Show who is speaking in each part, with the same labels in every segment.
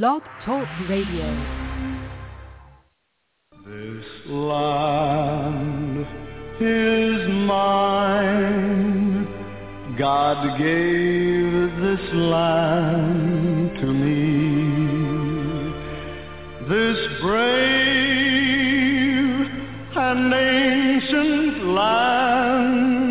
Speaker 1: Blog Talk Radio.
Speaker 2: This land is mine. God gave this land to me. This brave and ancient land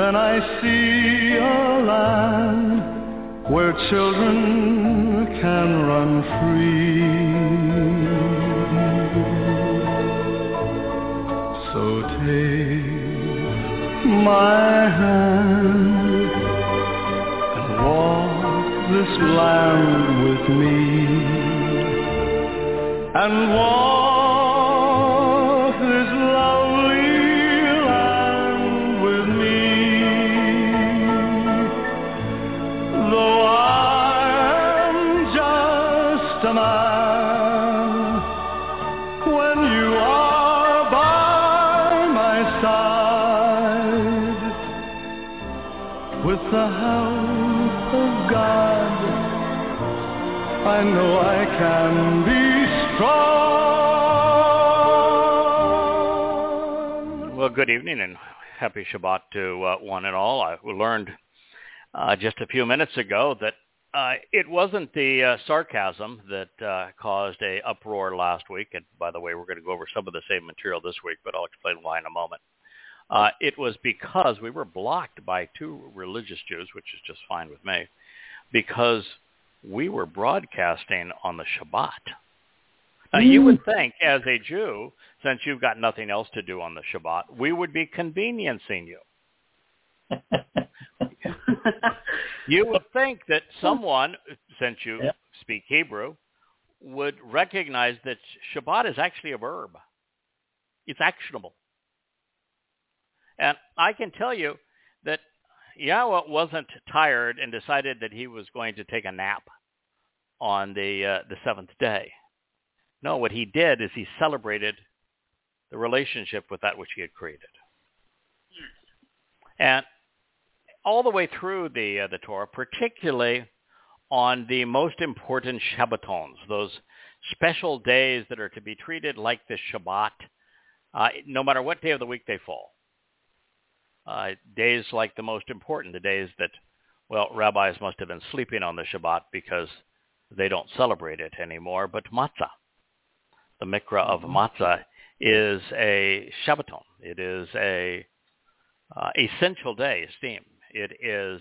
Speaker 2: then I see a land where children can run free. So take my hand and walk this land with me and walk
Speaker 3: Well, good evening and happy Shabbat to uh, one and all. I learned uh, just a few minutes ago that uh, it wasn't the uh, sarcasm that uh, caused a uproar last week. And by the way, we're going to go over some of the same material this week, but I'll explain why in a moment. Uh, it was because we were blocked by two religious Jews, which is just fine with me, because we were broadcasting on the Shabbat. Now, you would think, as a Jew, since you've got nothing else to do on the Shabbat, we would be conveniencing you. You would think that someone, since you
Speaker 4: Yep.
Speaker 3: speak Hebrew, would recognize that Shabbat is actually a verb. It's actionable. And I can tell you that Yahweh wasn't tired and decided that he was going to take a nap on the uh, the seventh day. No, what he did is he celebrated the relationship with that which he had created. And all the way through the uh, the Torah, particularly on the most important Shabbatons, those special days that are to be treated like the Shabbat, uh, no matter what day of the week they fall. Uh, days like the most important, the days that, well, rabbis must have been sleeping on the Shabbat because they don't celebrate it anymore, but matzah. The mikra of matzah is a Shabbaton. It is a uh, essential day esteemed. It is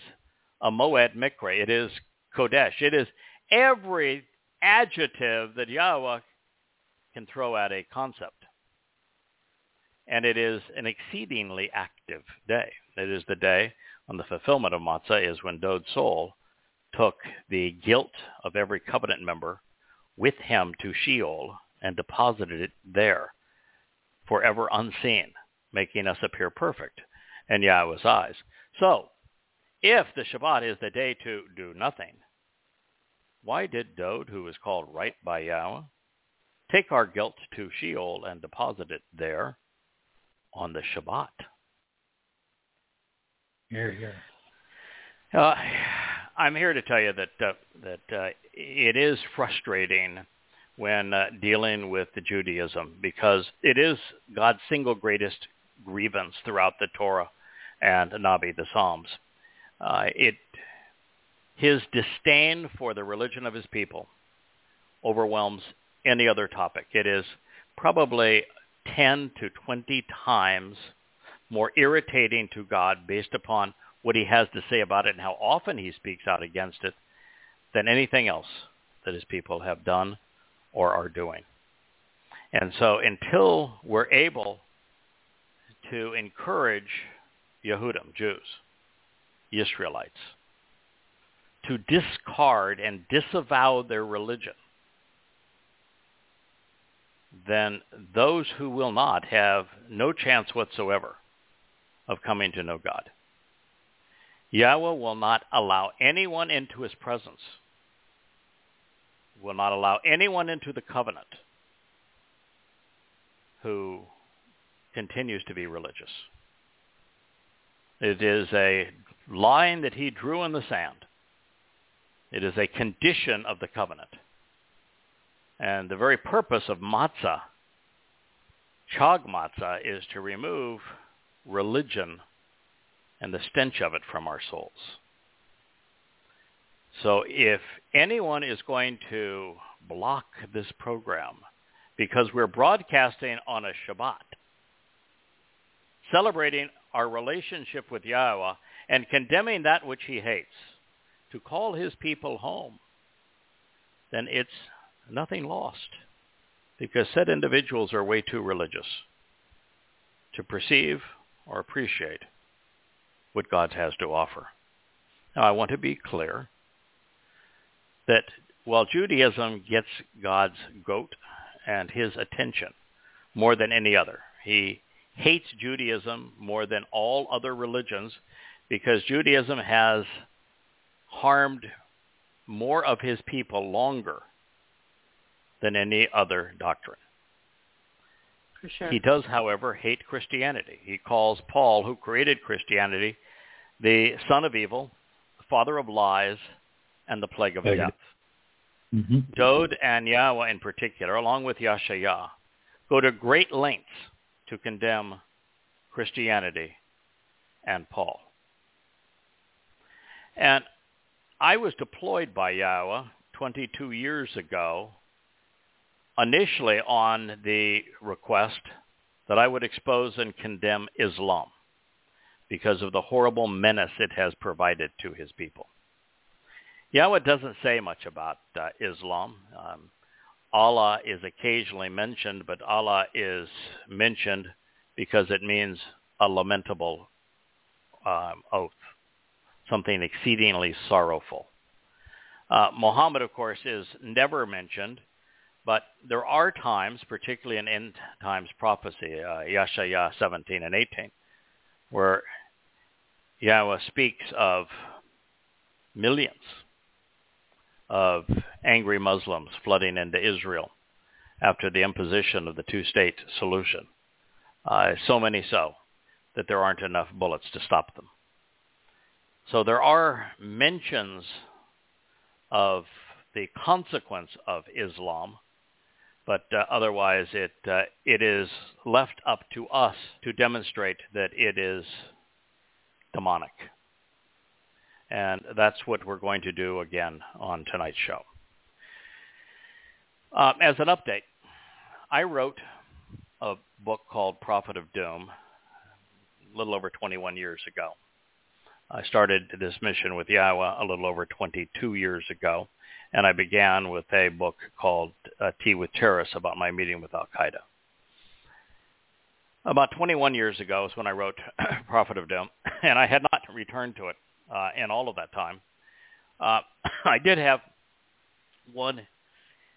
Speaker 3: a moed mikra. It is kodesh. It is every adjective that Yahweh can throw at a concept. And it is an exceedingly active day. It is the day when the fulfillment of matzah is when Dod Sol took the guilt of every covenant member with him to Sheol and deposited it there, forever unseen, making us appear perfect in Yahweh's eyes. So, if the Shabbat is the day to do nothing, why did Dod, who is called right by Yahweh, take our guilt to Sheol and deposit it there on the Shabbat?
Speaker 4: Here, here.
Speaker 3: Uh, I'm here to tell you that uh, that uh, it is frustrating when uh, dealing with the Judaism because it is God's single greatest grievance throughout the Torah and Nabi, the Psalms. Uh, it his disdain for the religion of his people overwhelms any other topic. It is probably 10 to 20 times more irritating to God based upon what he has to say about it and how often he speaks out against it than anything else that his people have done or are doing. And so until we're able to encourage Yehudim, Jews, Israelites, to discard and disavow their religion, then those who will not have no chance whatsoever of coming to know God. Yahweh will not allow anyone into his presence will not allow anyone into the covenant who continues to be religious. It is a line that he drew in the sand. It is a condition of the covenant. And the very purpose of matzah, chag matzah, is to remove religion and the stench of it from our souls. So if anyone is going to block this program because we're broadcasting on a Shabbat, celebrating our relationship with Yahweh and condemning that which he hates, to call his people home, then it's nothing lost because said individuals are way too religious to perceive or appreciate what God has to offer. Now, I want to be clear that while Judaism gets God's goat and his attention more than any other, he hates Judaism more than all other religions because Judaism has harmed more of his people longer than any other doctrine.
Speaker 1: Sure.
Speaker 3: He does, however, hate Christianity. He calls Paul, who created Christianity, the son of evil, father of lies, and the plague of death.
Speaker 4: Mm-hmm.
Speaker 3: Dode and Yahweh in particular, along with Yashayah, go to great lengths to condemn Christianity and Paul. And I was deployed by Yahweh 22 years ago, initially on the request that I would expose and condemn Islam because of the horrible menace it has provided to his people. Yahweh doesn't say much about uh, Islam. Um, Allah is occasionally mentioned, but Allah is mentioned because it means a lamentable um, oath, something exceedingly sorrowful. Uh, Muhammad, of course, is never mentioned, but there are times, particularly in end times prophecy, uh, Yashaya 17 and 18, where Yahweh speaks of millions of angry Muslims flooding into Israel after the imposition of the two-state solution. Uh, so many so that there aren't enough bullets to stop them. So there are mentions of the consequence of Islam, but uh, otherwise it uh, it is left up to us to demonstrate that it is demonic. And that's what we're going to do again on tonight's show. Uh, as an update, I wrote a book called Prophet of Doom a little over 21 years ago. I started this mission with Yahweh a little over 22 years ago, and I began with a book called uh, Tea with Terrorists about my meeting with Al-Qaeda. About 21 years ago is when I wrote Prophet of Doom, and I had not returned to it uh, in all of that time. Uh, I did have one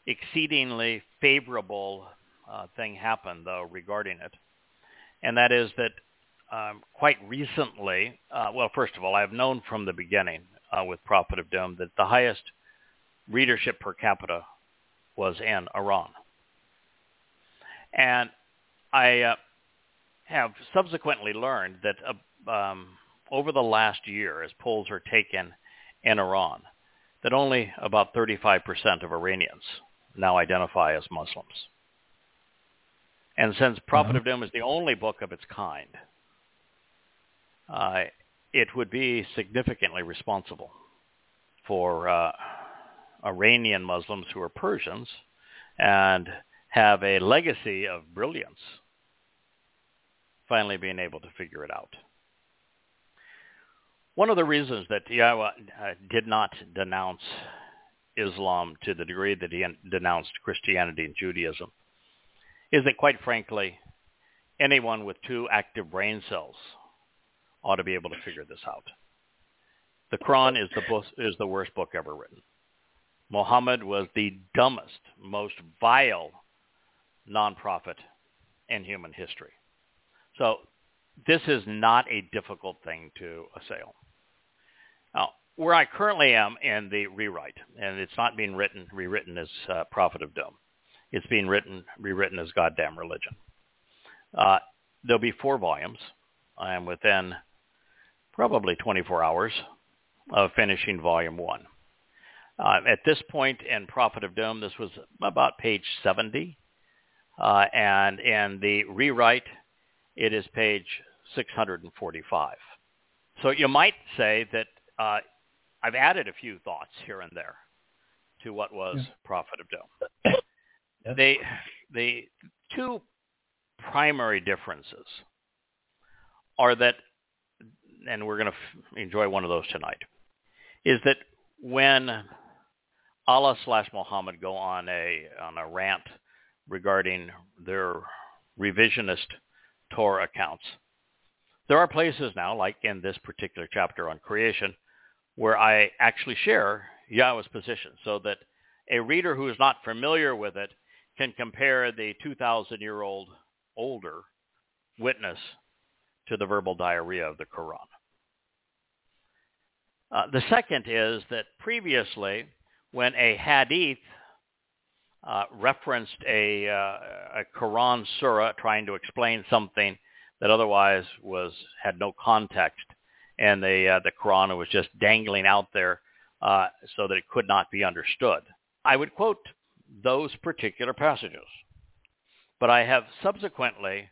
Speaker 3: exceedingly favorable uh, thing happen, though, regarding it, and that is that um, quite recently, uh, well, first of all, I've known from the beginning uh, with Prophet of Doom that the highest readership per capita was in Iran. And I uh, have subsequently learned that uh, um, over the last year, as polls are taken in Iran, that only about 35% of Iranians now identify as Muslims. And since Prophet of Doom is the only book of its kind, uh, it would be significantly responsible for uh, Iranian Muslims who are Persians and have a legacy of brilliance finally being able to figure it out. One of the reasons that Yahweh uh, did not denounce Islam to the degree that he denounced Christianity and Judaism is that, quite frankly, anyone with two active brain cells ought to be able to figure this out. The Quran is the, book, is the worst book ever written. Muhammad was the dumbest, most vile non-prophet in human history. So this is not a difficult thing to assail. Now, where I currently am in the rewrite, and it's not being written rewritten as uh, Prophet of Doom. It's being written rewritten as Goddamn Religion. Uh, there'll be four volumes. I am within probably 24 hours of finishing volume one. Uh, at this point in Prophet of Doom, this was about page 70. Uh, and in the rewrite, it is page 645. So you might say that uh, I've added a few thoughts here and there to what was yeah. Prophet of Doom. yeah. They, the two primary differences are that, and we're going to f- enjoy one of those tonight, is that when Allah slash Muhammad go on a on a rant regarding their revisionist Torah accounts, there are places now, like in this particular chapter on creation, where I actually share Yahweh's position so that a reader who is not familiar with it can compare the 2,000-year-old older witness to the verbal diarrhea of the Quran. Uh, the second is that previously, when a hadith uh, referenced a, uh, a Quran surah trying to explain something that otherwise was had no context, and the uh, the Quran was just dangling out there uh, so that it could not be understood. I would quote those particular passages, but I have subsequently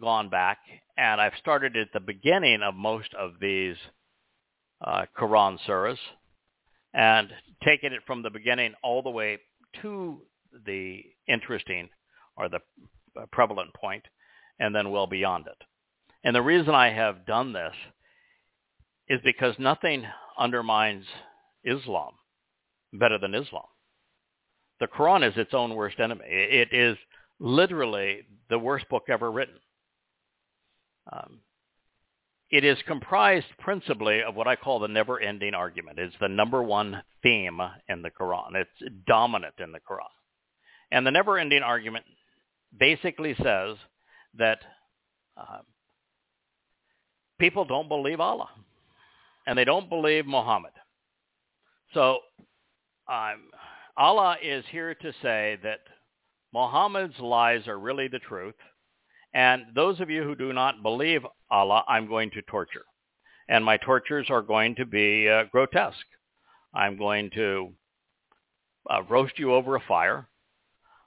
Speaker 3: gone back and I've started at the beginning of most of these uh, Quran surahs and taken it from the beginning all the way to the interesting or the prevalent point and then well beyond it. And the reason I have done this is because nothing undermines Islam better than Islam. The Quran is its own worst enemy. It is literally the worst book ever written. Um, it is comprised principally of what I call the never-ending argument. It's the number one theme in the Quran. It's dominant in the Quran. And the never-ending argument basically says that uh, people don't believe Allah and they don't believe Muhammad. So um, Allah is here to say that Muhammad's lies are really the truth. And those of you who do not believe Allah, I'm going to torture. And my tortures are going to be uh, grotesque. I'm going to uh, roast you over a fire.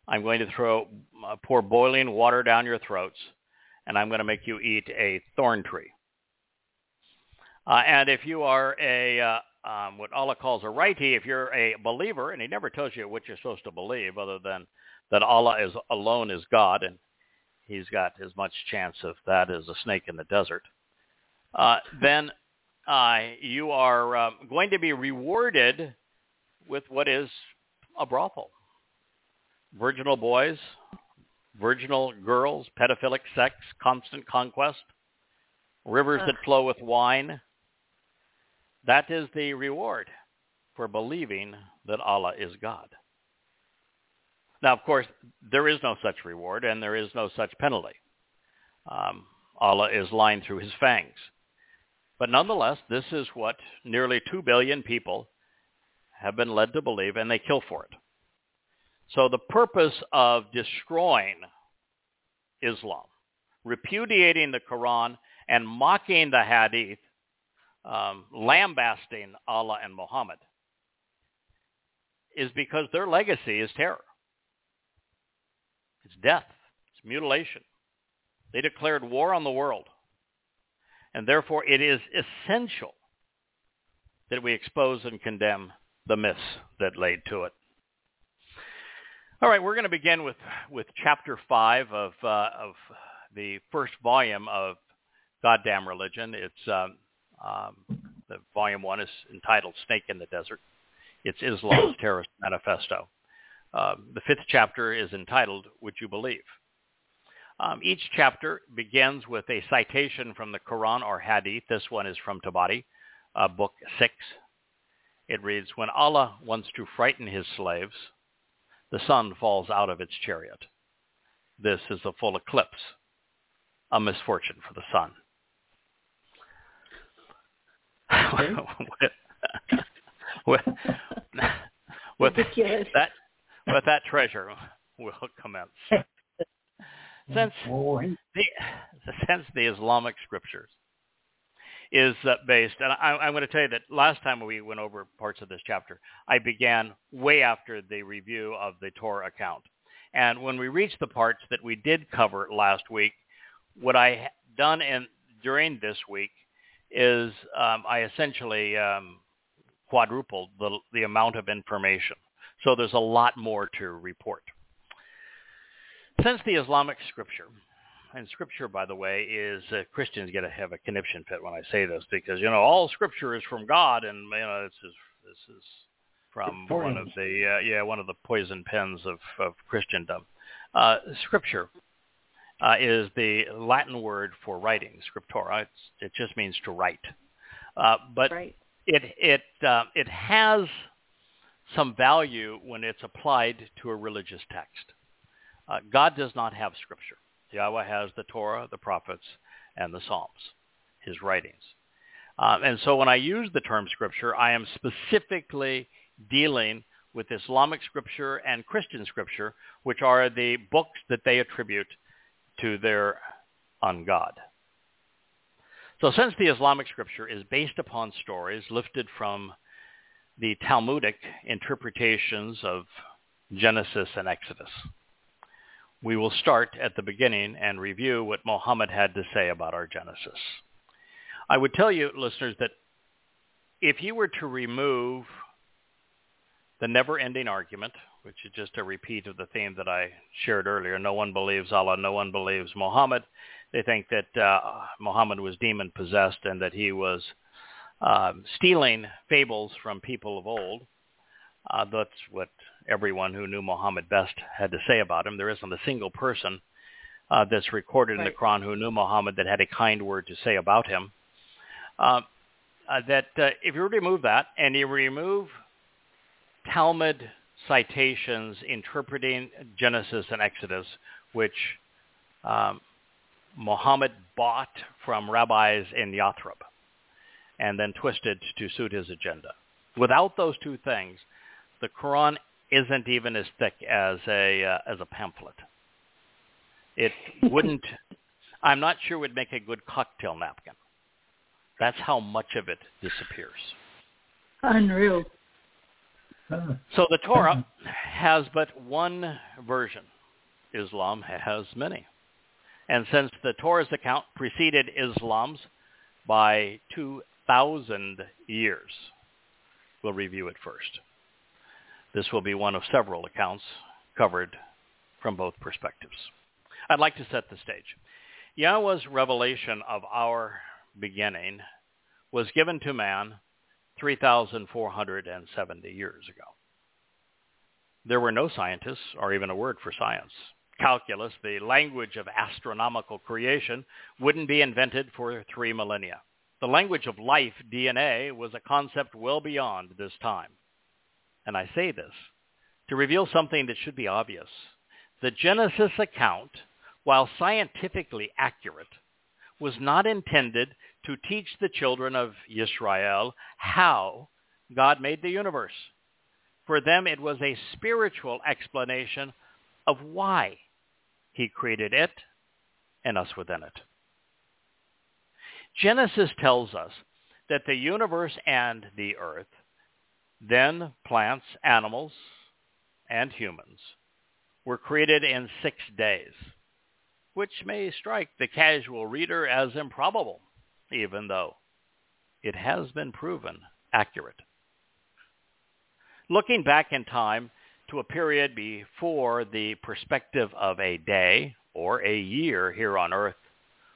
Speaker 3: I'm going to throw uh, pour boiling water down your throats, and I'm going to make you eat a thorn tree. Uh, and if you are a uh, um, what Allah calls a righty, if you're a believer, and He never tells you what you're supposed to believe, other than that Allah is alone is God, and He's got as much chance of that as a snake in the desert. Uh, then uh, you are uh, going to be rewarded with what is a brothel. Virginal boys, virginal girls, pedophilic sex, constant conquest, rivers that flow with wine, that is the reward for believing that Allah is God. Now, of course, there is no such reward and there is no such penalty. Um, Allah is lying through his fangs. But nonetheless, this is what nearly 2 billion people have been led to believe, and they kill for it. So the purpose of destroying Islam, repudiating the Quran, and mocking the Hadith um, lambasting Allah and Muhammad is because their legacy is terror. It's death. It's mutilation. They declared war on the world. And therefore it is essential that we expose and condemn the myths that laid to it. All right, we're going to begin with, with chapter 5 of, uh, of the first volume of Goddamn Religion. It's um, um, the volume one is entitled Snake in the Desert. It's Islam's Terrorist Manifesto. Um, the fifth chapter is entitled Would You Believe? Um, each chapter begins with a citation from the Quran or Hadith. This one is from Tabari, uh, book 6. It reads, When Allah wants to frighten his slaves, the sun falls out of its chariot. This is a full eclipse, a misfortune for the sun. with, with
Speaker 1: Ridiculous.
Speaker 3: that with that treasure will commence. Since the since the Islamic scriptures is uh, based, and I, I'm going to tell you that last time we went over parts of this chapter, I began way after the review of the Torah account. And when we reached the parts that we did cover last week, what I done in during this week is um, I essentially um, quadrupled the, the amount of information. So there's a lot more to report. Since the Islamic scripture, and scripture, by the way, is uh, Christians get to have a conniption fit when I say this because you know all scripture is from God, and you know this is this is from one of the uh, yeah one of the poison pens of of Christendom. Uh, scripture uh, is the Latin word for writing, scriptura. It's, it just means to write, uh, but
Speaker 1: right.
Speaker 3: it it uh, it has some value when it's applied to a religious text. Uh, God does not have scripture. Yahweh has the Torah, the prophets, and the Psalms, his writings. Um, and so when I use the term scripture, I am specifically dealing with Islamic scripture and Christian scripture, which are the books that they attribute to their ungod. So since the Islamic scripture is based upon stories lifted from the Talmudic interpretations of Genesis and Exodus, we will start at the beginning and review what Muhammad had to say about our Genesis. I would tell you, listeners, that if you were to remove the never-ending argument, which is just a repeat of the theme that I shared earlier, no one believes Allah, no one believes Muhammad. They think that uh, Muhammad was demon-possessed and that he was um, stealing fables from people of old. Uh, that's what everyone who knew Muhammad best had to say about him. There isn't a single person uh, that's recorded in the Quran who knew Muhammad that had a kind word to say about him. Uh, uh, that uh, if you remove that and you remove Talmud citations interpreting Genesis and Exodus, which um, Muhammad bought from rabbis in Yathrib and then twisted to suit his agenda. Without those two things, the Quran isn't even as thick as a uh, as a pamphlet. It wouldn't. I'm not sure would make a good cocktail napkin. That's how much of it disappears.
Speaker 1: Unreal.
Speaker 4: Uh,
Speaker 3: So the Torah has but one version. Islam has many. And since the Torah's account preceded Islam's by 2,000 years, we'll review it first. This will be one of several accounts covered from both perspectives. I'd like to set the stage. Yahweh's revelation of our beginning was given to man 3,470 years ago. There were no scientists or even a word for science. Calculus, the language of astronomical creation, wouldn't be invented for three millennia. The language of life, DNA, was a concept well beyond this time. And I say this to reveal something that should be obvious. The Genesis account, while scientifically accurate, was not intended to teach the children of Israel how God made the universe. For them, it was a spiritual explanation of why he created it and us within it. Genesis tells us that the universe and the earth, then plants, animals, and humans, were created in six days, which may strike the casual reader as improbable, even though it has been proven accurate. Looking back in time to a period before the perspective of a day or a year here on earth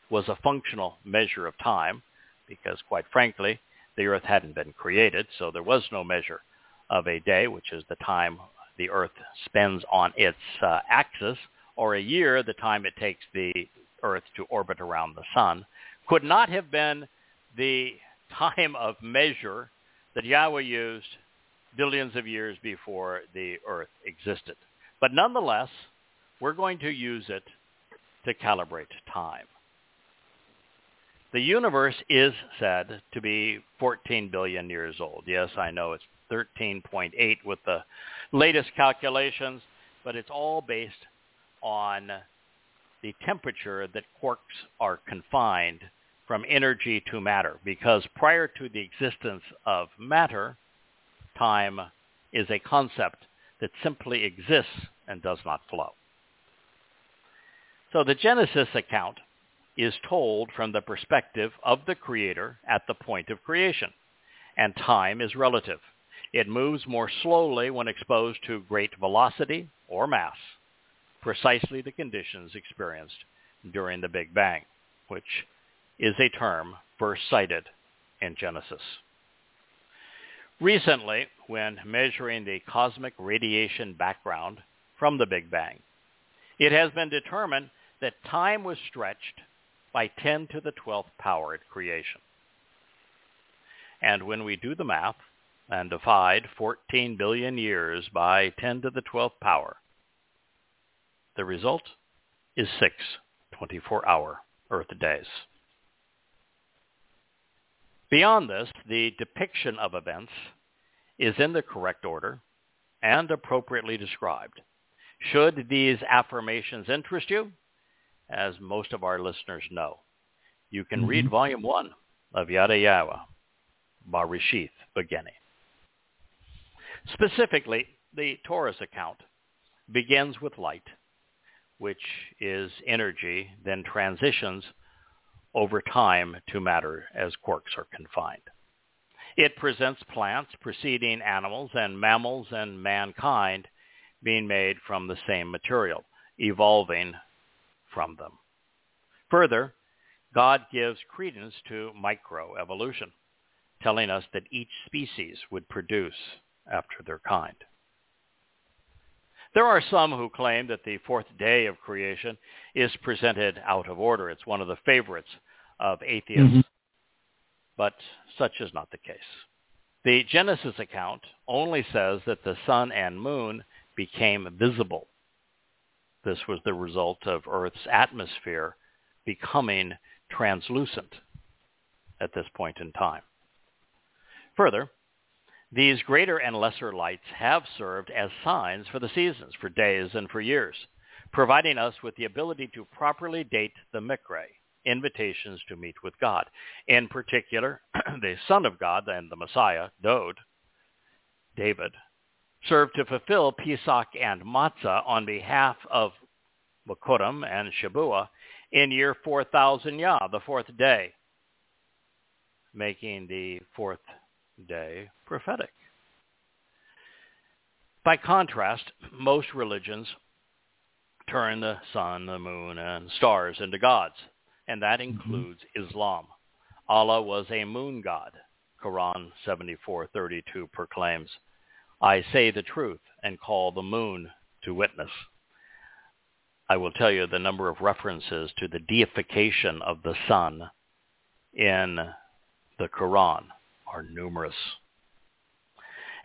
Speaker 3: was a functional measure of time, because quite frankly, the earth hadn't been created, so there was no measure of a day, which is the time the earth spends on its uh, axis, or a year, the time it takes the earth to orbit around the sun, could not have been the time of measure that Yahweh used billions of years before the earth existed. But nonetheless, we're going to use it to calibrate time. The universe is said to be 14 billion years old. Yes, I know it's 13.8 with the latest calculations, but it's all based on the temperature that quarks are confined from energy to matter because prior to the existence of matter, time is a concept that simply exists and does not flow. So the Genesis account is told from the perspective of the Creator at the point of creation, and time is relative. It moves more slowly when exposed to great velocity or mass, precisely the conditions experienced during the Big Bang, which is a term first cited in Genesis. Recently, when measuring the cosmic radiation background from the Big Bang, it has been determined that time was stretched by 10 to the 12th power at creation. And when we do the math and divide 14 billion years by 10 to the 12th power, the result is six 24-hour Earth days. Beyond this, the depiction of events is in the correct order and appropriately described. Should these affirmations interest you, as most of our listeners know, you can mm-hmm. read Volume 1 of Yada Barishith Beginning. Specifically, the Torah's account begins with light, which is energy, then transitions over time to matter as quarks are confined. It presents plants preceding animals and mammals and mankind being made from the same material, evolving from them. Further, God gives credence to microevolution, telling us that each species would produce after their kind. There are some who claim that the fourth day of creation is presented out of order. It's one of the favorites of atheists, mm-hmm. but such is not the case. The Genesis account only says that the sun and moon became visible. This was the result of Earth's atmosphere becoming translucent at this point in time. Further, these greater and lesser lights have served as signs for the seasons, for days and for years, providing us with the ability to properly date the Mikre, invitations to meet with God. In particular, the Son of God and the Messiah, Dode, David, served to fulfill Pesach and Matzah on behalf of Bokurim and Shabua in year 4000 Yah, the fourth day, making the fourth day prophetic. By contrast, most religions turn the sun, the moon, and stars into gods and that mm-hmm. includes. Islam. Allah was a moon god. Quran 74:32 proclaims, I say the truth and call the moon to witness. I will tell you the number of references to the deification of the sun in the Quran are numerous.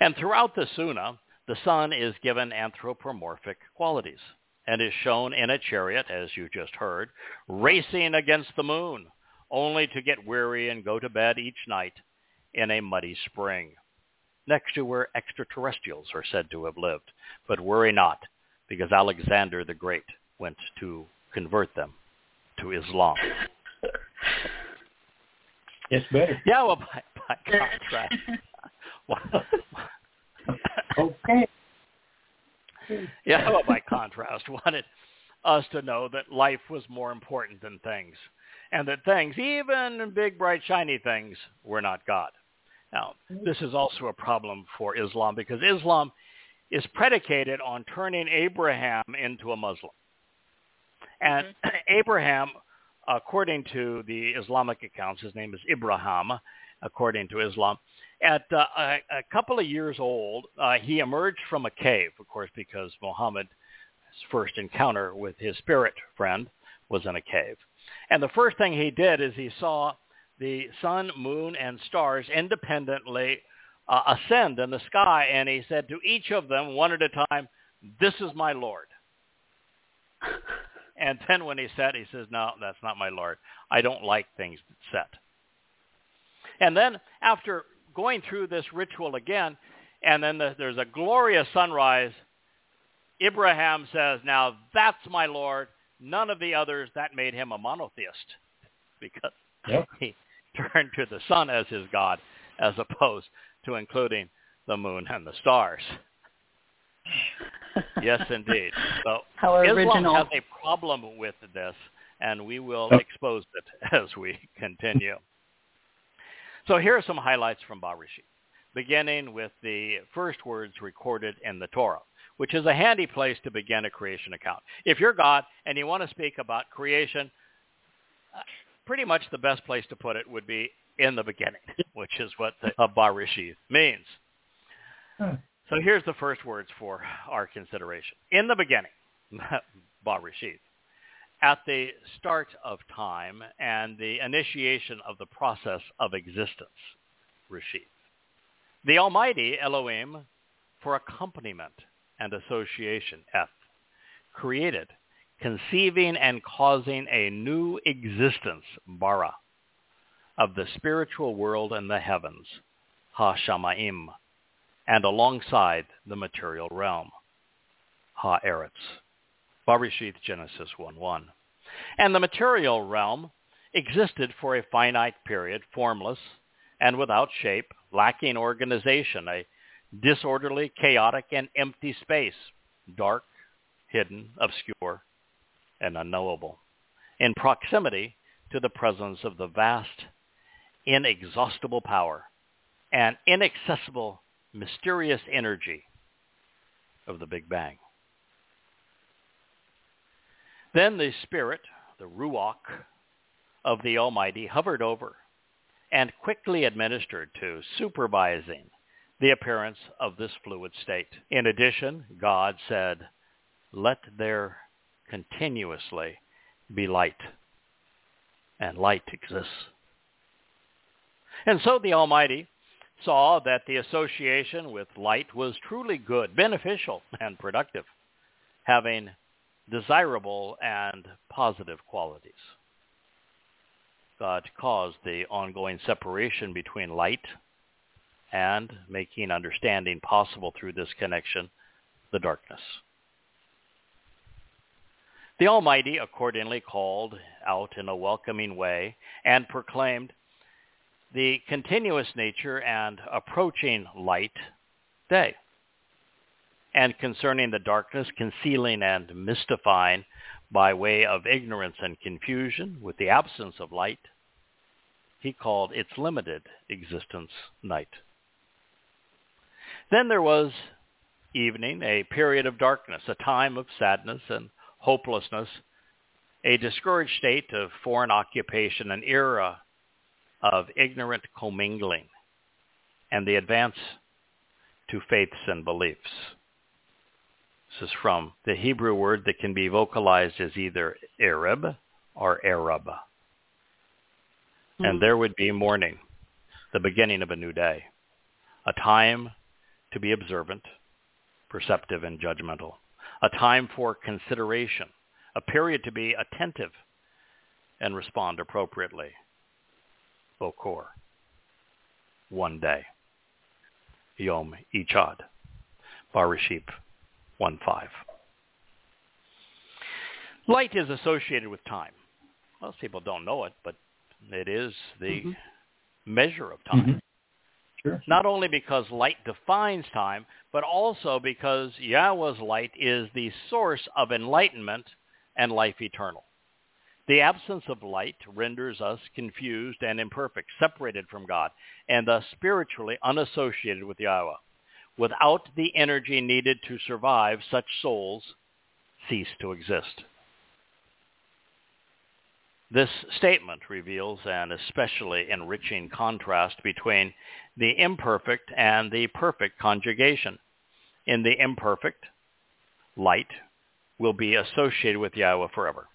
Speaker 3: And throughout the Sunnah, the sun is given anthropomorphic qualities and is shown in a chariot, as you just heard, racing against the moon, only to get weary and go to bed each night in a muddy spring, next to where extraterrestrials are said to have lived. But worry not, because Alexander the Great went to convert them to Islam.
Speaker 4: It's better.
Speaker 3: Yeah, well, by, by contrast.
Speaker 4: okay.
Speaker 3: yeah, well, by contrast, wanted us to know that life was more important than things, and that things, even big, bright, shiny things, were not God. Now, this is also a problem for Islam because Islam is predicated on turning Abraham into a Muslim. And mm-hmm. Abraham, according to the Islamic accounts, his name is Ibrahim, according to Islam, at uh, a, a, couple of years old, uh, he emerged from a cave, of course, because Muhammad's first encounter with his spirit friend was in a cave. And the first thing he did is he saw the sun, moon, and stars independently uh, ascend in the sky, and he said to each of them, one at a time, this is my Lord. And then when he set, he says, no, that's not my Lord. I don't like things that set. And then after going through this ritual again, and then the, there's a glorious sunrise, Abraham says, now that's my Lord. None of the others, that made him a monotheist because yep. he turned to the sun as his God as opposed to including the moon and the stars. yes, indeed. So
Speaker 1: How
Speaker 3: Islam
Speaker 1: original.
Speaker 3: has a problem with this, and we will oh. expose it as we continue. So here are some highlights from Barishit, beginning with the first words recorded in the Torah, which is a handy place to begin a creation account. If you're God and you want to speak about creation, uh, pretty much the best place to put it would be in the beginning, which is what the Barishit means. So here's the first words for our consideration. In the beginning, Barishit, at the start of time and the initiation of the process of existence, Rishit. The Almighty Elohim for accompaniment and association, F, created, conceiving and causing a new existence, Bara, of the spiritual world and the heavens, Ha-Shamaim, and alongside the material realm, Ha-Eretz. Barishith Genesis 1.1. And the material realm existed for a finite period, formless and without shape, lacking organization, a disorderly, chaotic, and empty space, dark, hidden, obscure, and unknowable, in proximity to the presence of the vast, inexhaustible power and inaccessible mysterious energy of the Big Bang. Then the spirit, the ruach of the Almighty hovered over and quickly administered to supervising the appearance of this fluid state. In addition, God said, let there continuously be light. And light exists. And so the Almighty saw that the association with light was truly good, beneficial, and productive, having desirable and positive qualities. God caused the ongoing separation between light and making understanding possible through this connection, the darkness. The Almighty accordingly called out in a welcoming way and proclaimed, the continuous nature and approaching light day. And concerning the darkness, concealing and mystifying by way of ignorance and confusion with the absence of light, he called its limited existence night. Then there was evening, a period of darkness, a time of sadness and hopelessness, a discouraged state of foreign occupation, an era of ignorant commingling and the advance to faiths and beliefs. This is from the Hebrew word that can be vocalized as either Arab or Arab. Mm-hmm. And there would be morning, the beginning of a new day, a time to be observant, perceptive, and judgmental, a time for consideration, a period to be attentive and respond appropriately, Bokor. One day. Yom Echad. Barishith 1.5. Light is associated with time. Most people don't know it, but it is the mm-hmm. measure of time.
Speaker 4: Mm-hmm. Sure.
Speaker 3: Not only because light defines time, but also because Yahweh's light is the source of enlightenment and life eternal. The absence of light renders us confused and imperfect, separated from God, and thus spiritually unassociated with Yahweh. Without the energy needed to survive, such souls cease to exist. This statement reveals an especially enriching contrast between the imperfect and the perfect conjugation. In the imperfect, light will be associated with Yahweh forever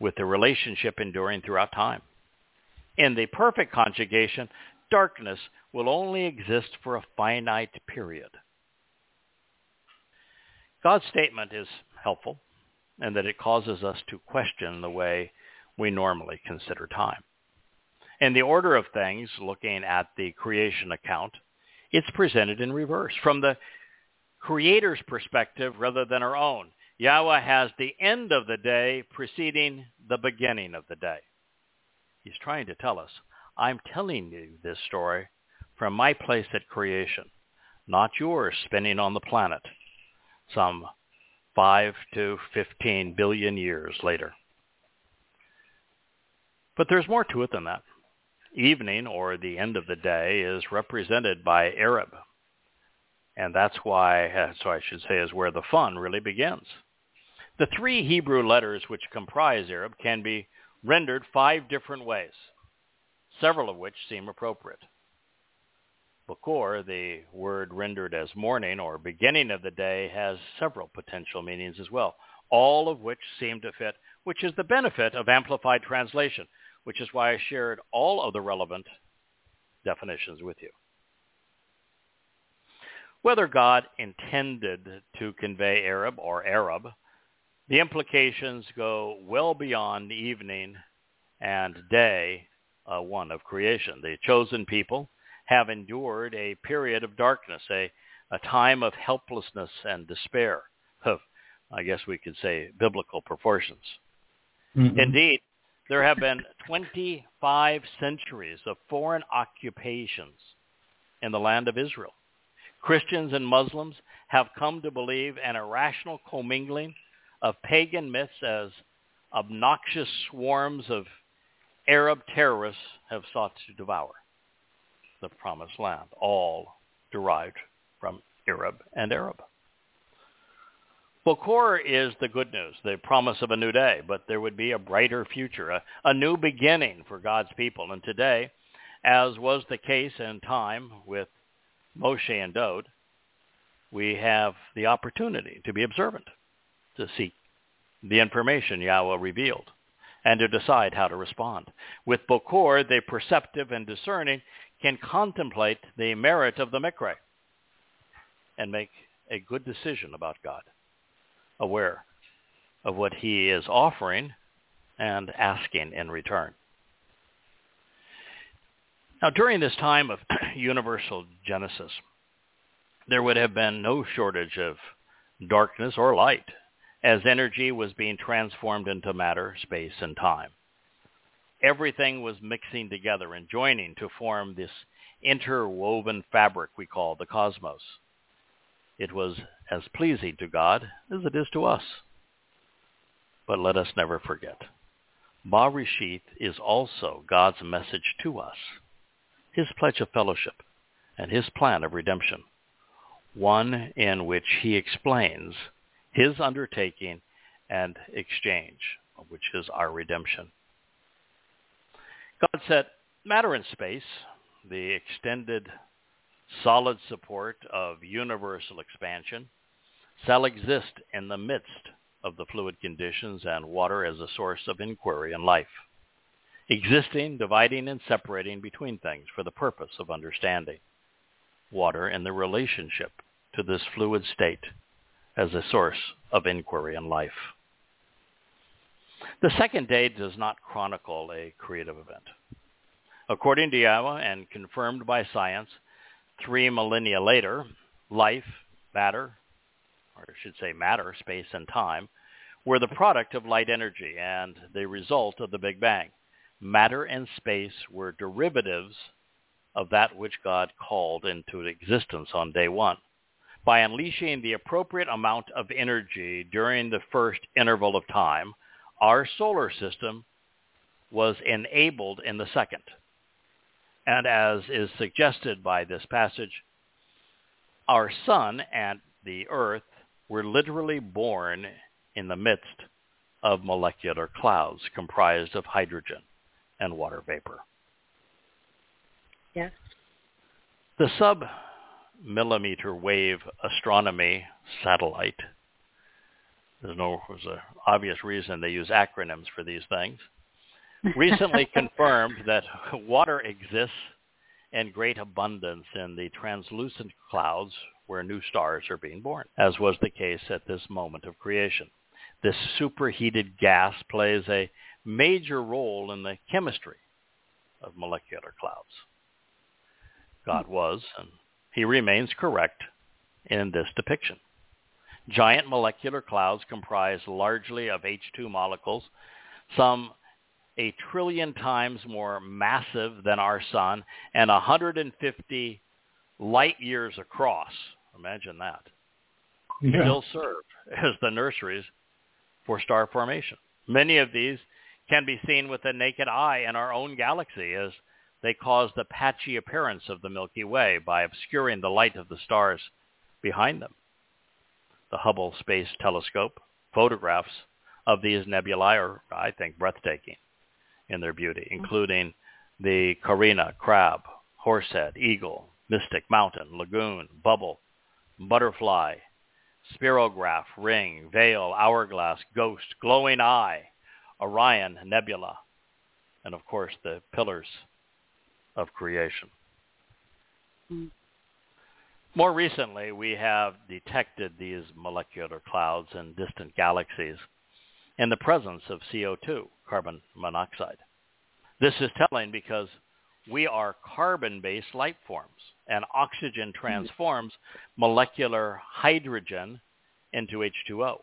Speaker 3: with the relationship enduring throughout time. In the perfect conjugation, darkness will only exist for a finite period. God's statement is helpful and that it causes us to question the way we normally consider time. In the order of things, looking at the creation account, it's presented in reverse from the Creator's perspective rather than our own. Yahweh has the end of the day preceding the beginning of the day. He's trying to tell us, I'm telling you this story from my place at creation, not yours spinning on the planet some 5 to 15 billion years later. But there's more to it than that. Evening, or the end of the day, is represented by Arab. And that's why, so I should say, is where the fun really begins. The three Hebrew letters which comprise Arab can be rendered five different ways, several of which seem appropriate. Bokor, the word rendered as morning or beginning of the day, has several potential meanings as well, all of which seem to fit, which is the benefit of amplified translation, which is why I shared all of the relevant definitions with you. Whether God intended to convey Arab or Arab, the implications go well beyond evening and day uh, one of creation. The chosen people have endured a period of darkness, a, a time of helplessness and despair of, I guess we could say, biblical proportions. Mm-hmm. Indeed, there have been 25 centuries of foreign occupations in the land of Israel. Christians and Muslims have come to believe an irrational commingling of pagan myths as obnoxious swarms of Arab terrorists have sought to devour the promised land, all derived from Arab and Arab. Bokor is the good news, the promise of a new day, but there would be a brighter future, a, a new beginning for God's people. And today, as was the case in time with Moshe and Dowd, we have the opportunity to be observant, to seek the information Yahweh revealed, and to decide how to respond. With Bokor, the perceptive and discerning can contemplate the merit of the Mikra and make a good decision about God, aware of what he is offering and asking in return. Now, during this time of universal Genesis, there would have been no shortage of darkness or light as energy was being transformed into matter, space, and time everything was mixing together and joining to form this interwoven fabric we call the cosmos. It was as pleasing to God as it is to us. But let us never forget, Barishith is also God's message to us, his pledge of fellowship, and his plan of redemption, one in which he explains his undertaking and exchange, which is our redemption. God set matter and space, the extended solid support of universal expansion, shall exist in the midst of the fluid conditions and water as a source of inquiry and life, existing, dividing, and separating between things for the purpose of understanding. Water in the relationship to this fluid state as a source of inquiry in life. The second day does not chronicle a creative event. According to Yahweh and confirmed by science, three millennia later, life, matter, or I should say matter, space, and time, were the product of light energy and the result of the Big Bang. Matter and space were derivatives of that which God called into existence on day one. By unleashing the appropriate amount of energy during the first interval of time, our solar system was enabled in the second. And as is suggested by this passage, our sun and the earth were literally born in the midst of molecular clouds comprised of hydrogen and water vapor.
Speaker 1: Yes.
Speaker 3: The sub-millimeter wave astronomy satellite there's no there's an obvious reason they use acronyms for these things. Recently confirmed that water exists in great abundance in the translucent clouds where new stars are being born, as was the case at this moment of creation. This superheated gas plays a major role in the chemistry of molecular clouds. God hmm. was, and he remains correct in this depiction. Giant molecular clouds comprise largely of H2 molecules, some a trillion times more massive than our sun and 150 light years across. Imagine that.
Speaker 4: Yeah.
Speaker 3: Still serve as the nurseries for star formation. Many of these can be seen with the naked eye in our own galaxy as they cause the patchy appearance of the Milky Way by obscuring the light of the stars behind them. The Hubble Space Telescope photographs of these nebulae are, I think, breathtaking in their beauty, mm-hmm. including the Carina, Crab, Horsehead, Eagle, Mystic Mountain, Lagoon, Bubble, Butterfly, Spirograph, Ring, Veil, Hourglass, Ghost, Glowing Eye, Orion, Nebula, and of course the pillars of creation.
Speaker 1: Mm.
Speaker 3: More recently, we have detected these molecular clouds in distant galaxies in the presence of CO2, carbon monoxide. This is telling because we are carbon-based life forms, and oxygen transforms molecular hydrogen into H2O.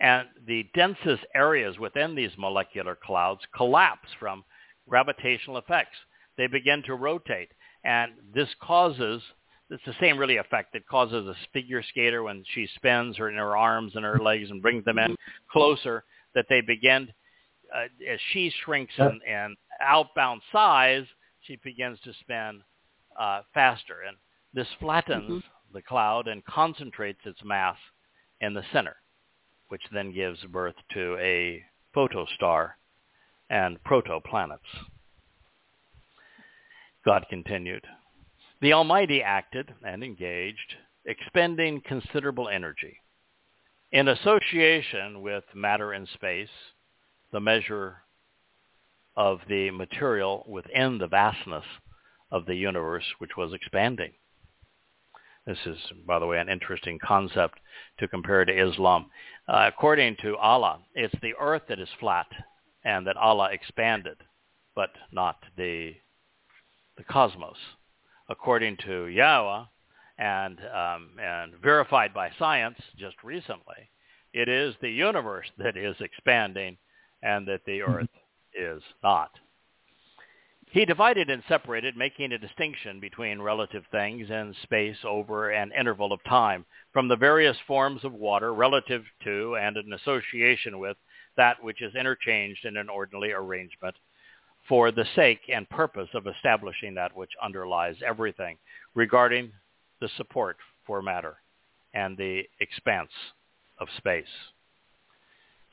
Speaker 3: And the densest areas within these molecular clouds collapse from gravitational effects. They begin to rotate, and this causes it's the same really effect. That causes a figure skater when she spins her in her arms and her legs and brings them in closer that they begin uh, as she shrinks in, in outbound size she begins to spin uh, faster. And this flattens
Speaker 1: Mhm.
Speaker 3: the cloud and concentrates its mass in the center which then gives birth to a protostar and protoplanets god continued the Almighty acted and engaged, expending considerable energy. In association with matter and space, the measure of the material within the vastness of the universe which was expanding. This is, by the way, an interesting concept to compare to Islam. Uh, according to Allah, it's the earth that is flat and that Allah expanded, but not the, the cosmos according to Yahweh and um, and verified by science just recently, it is the universe that is expanding and that the earth is not. He divided and separated, making a distinction between relative things and space over an interval of time, from the various forms of water relative to and in association with that which is interchanged in an orderly arrangement for the sake and purpose of establishing that which underlies everything regarding the support for matter and the expanse of space.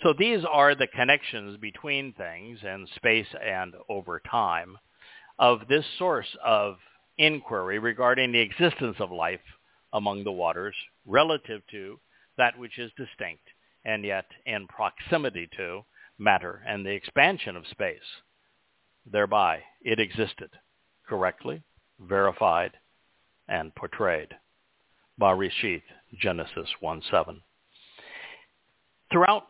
Speaker 3: So these are the connections between things and space and over time of this source of inquiry regarding the existence of life among the waters relative to that which is distinct and yet in proximity to matter and the expansion of space thereby it existed, correctly, verified, and portrayed. Barishith, Genesis 1.7. Throughout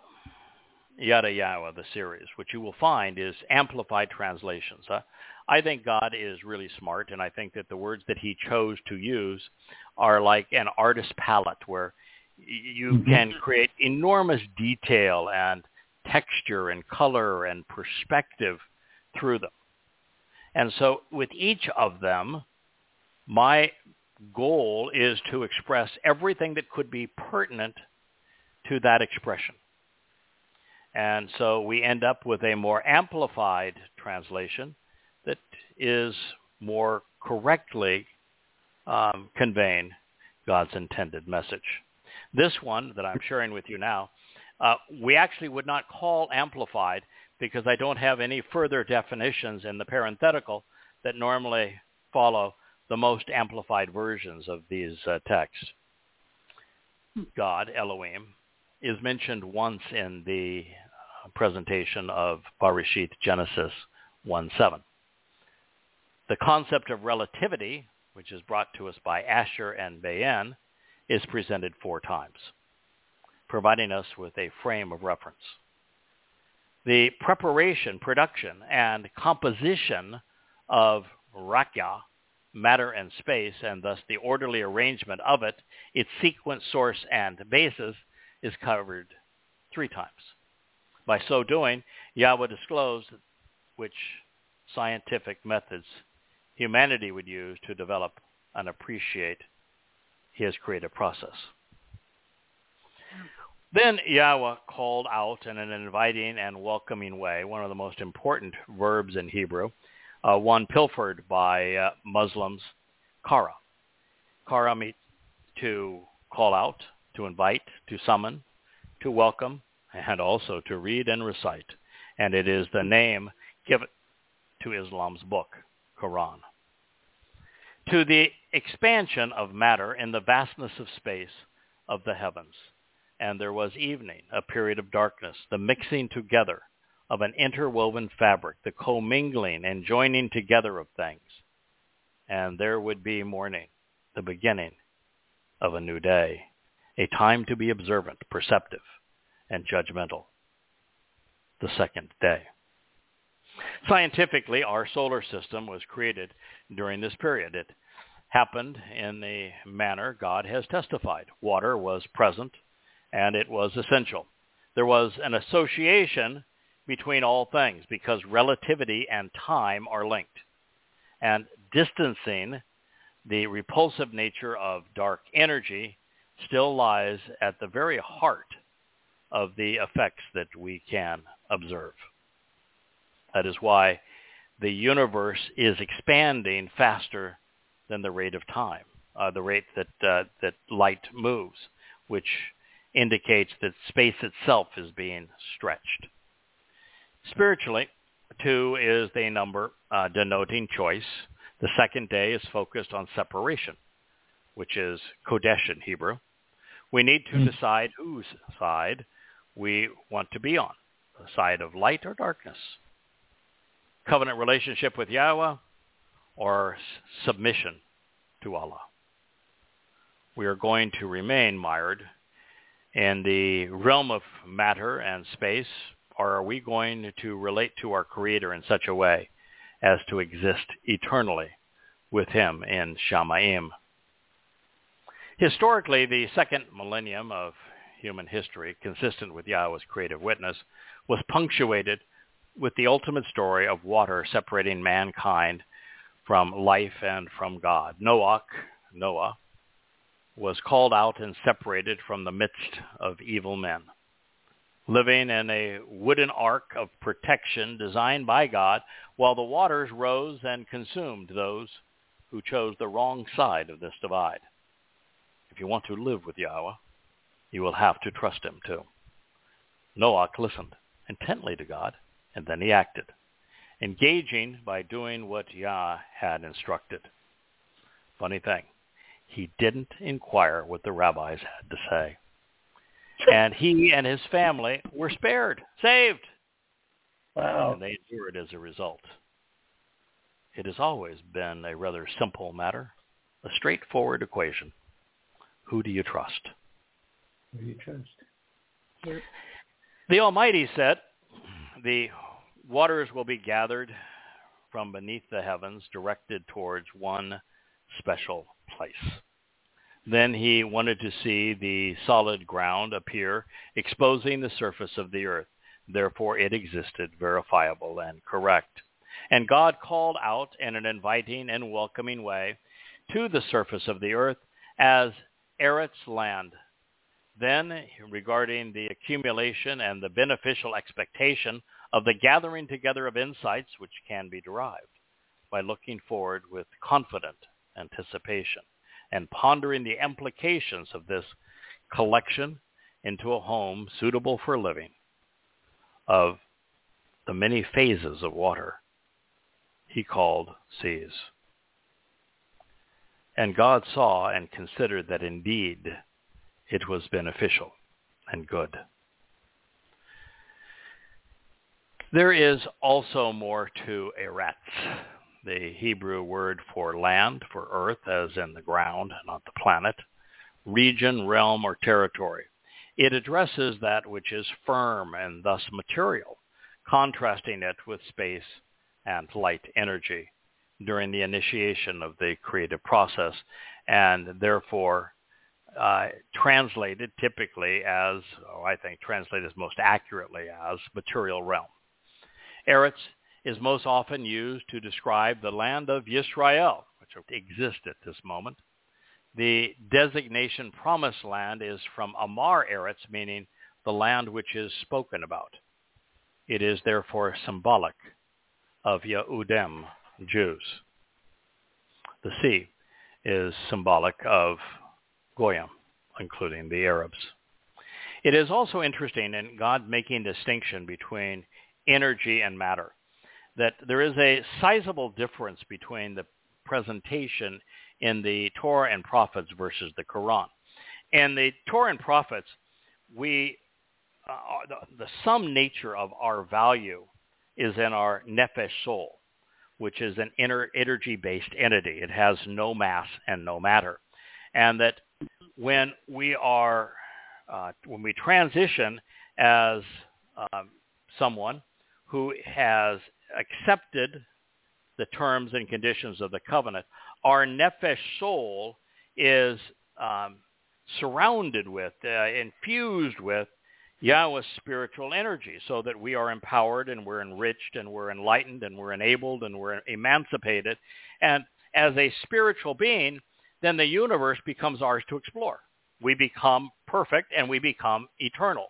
Speaker 3: Yada Yahowah, the series, which you will find is amplified translations. Uh, I think God is really smart, and I think that the words that he chose to use are like an artist's palette where you can create enormous detail and texture and color and perspective through them. And so with each of them, my goal is to express everything that could be pertinent to that expression. And so we end up with a more amplified translation that is more correctly um, conveying God's intended message. This one that I'm sharing with you now, uh, we actually would not call amplified because I don't have any further definitions in the parenthetical that normally follow the most amplified versions of these uh, texts. God, Elohim, is mentioned once in the uh, presentation of Barishith Genesis 1.7. The concept of relativity, which is brought to us by Asher and Bayan, is presented four times. providing us with a frame of reference. The preparation, production, and composition of rakya, matter and space, and thus the orderly arrangement of it, its sequence, source, and basis, is covered three times. By so doing, Yahweh disclosed which scientific methods humanity would use to develop and appreciate his creative process. Then Yahweh called out in an inviting and welcoming way, one of the most important verbs in Hebrew, uh, one pilfered by uh, Muslims, kara. Kara means to call out, to invite, to summon, to welcome, and also to read and recite. And it is the name given to Islam's book, Quran. To the expansion of matter in the vastness of space of the heavens. And there was evening, a period of darkness, the mixing together of an interwoven fabric, the commingling and joining together of things. And there would be morning, the beginning of a new day, a time to be observant, perceptive, and judgmental, the second day. Scientifically, our solar system was created during this period. It happened in the manner God has testified. Water was present, and it was essential. There was an association between all things because relativity and time are linked. And distancing the repulsive nature of dark energy still lies at the very heart of the effects that we can observe. That is why the universe is expanding faster than the rate of time, uh, the rate that, uh, that light moves, which indicates that space itself is being stretched. Spiritually, two is the number uh, denoting choice. The second day is focused on separation, which is Kodesh in Hebrew. We need to mm. decide whose side we want to be on, the side of light or darkness. Covenant relationship with Yahweh or submission to Allah. We are going to remain mired in the realm of matter and space or are we going to relate to our Creator in such a way as to exist eternally with him in Shamaim? Historically, the second millennium of human history, consistent with Yahweh's creative witness, was punctuated with the ultimate story of water separating mankind from life and from God. Noah, Noah was called out and separated from the midst of evil men living in a wooden ark of protection designed by God, while the waters rose and consumed those who chose the wrong side of this divide. If you want to live with Yahweh, you will have to trust him too. Noah listened intently to God, and then he acted, engaging by doing what Yah had instructed. Funny thing, he didn't inquire what the rabbis had to say and he and his family were spared, saved.
Speaker 4: Wow.
Speaker 3: And they endured as a result. It has always been a rather simple matter, a straightforward equation. Who do you trust?
Speaker 4: Who do you trust?
Speaker 3: The Almighty said, the waters will be gathered from beneath the heavens, directed towards one special place. Then he wanted to see the solid ground appear, exposing the surface of the earth. Therefore it existed, verifiable and correct. And God called out in an inviting and welcoming way to the surface of the earth as Eretz land. Then, regarding the accumulation and the beneficial expectation of the gathering together of insights which can be derived by looking forward with confident anticipation and pondering the implications of this collection into a home suitable for living of the many phases of water he called seas. And God saw and considered that indeed it was beneficial and good. There is also more to Eretz the Hebrew word for land, for earth, as in the ground, not the planet, region, realm, or territory. It addresses that which is firm and thus material, contrasting it with space and light energy during the initiation of the creative process and therefore uh, translated typically as, oh, I think translated most accurately as material realm. Eretz is most often used to describe the land of Yisrael, which exists at this moment. The designation promised land is from Amar Eretz, meaning the land which is spoken about. It is therefore symbolic of Yehudim, Jews. The sea is symbolic of Goyim, including the Arabs. It is also interesting in God making distinction between energy and matter, that there is a sizable difference between the presentation in the Torah and prophets versus the Quran. And the Torah and prophets, we uh, the, the sum nature of our value is in our nefesh soul, which is an inner energy-based entity. It has no mass and no matter. And that when we are, uh, when we transition as um, someone who has accepted the terms and conditions of the covenant, our nefesh soul is um, surrounded with, uh, infused with Yahweh's spiritual energy so that we are empowered and we're enriched and we're enlightened and we're enabled and we're emancipated. And as a spiritual being, then the universe becomes ours to explore. We become perfect and we become eternal.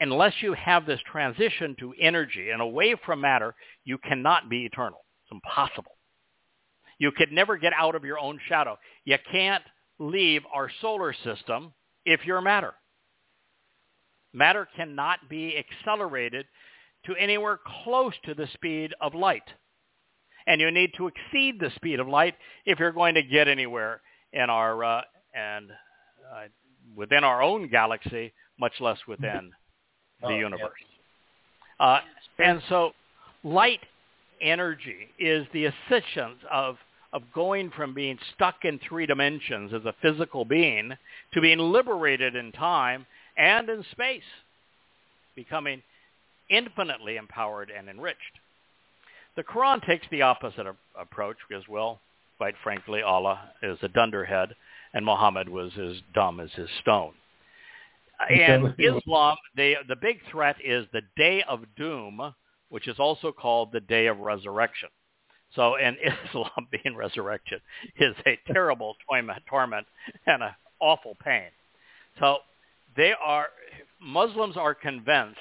Speaker 3: Unless you have this transition to energy and away from matter, you cannot be eternal. It's impossible. You could never get out of your own shadow. You can't leave our solar system if you're matter. Matter cannot be accelerated to anywhere close to the speed of light. And you need to exceed the speed of light if you're going to get anywhere in our uh, and uh, within our own galaxy, much less within the oh, universe. Yeah. Uh, and so light energy is the essence of of going from being stuck in three dimensions as a physical being to being liberated in time and in space, becoming infinitely empowered and enriched. The Quran takes the opposite approach because, well, quite frankly, Allah is a dunderhead and Muhammad was as dumb as his stone. And Islam, they, the big threat is the day of doom, which is also called the day of resurrection. So, and Islam being resurrection is a terrible torment and an awful pain. So they are Muslims are convinced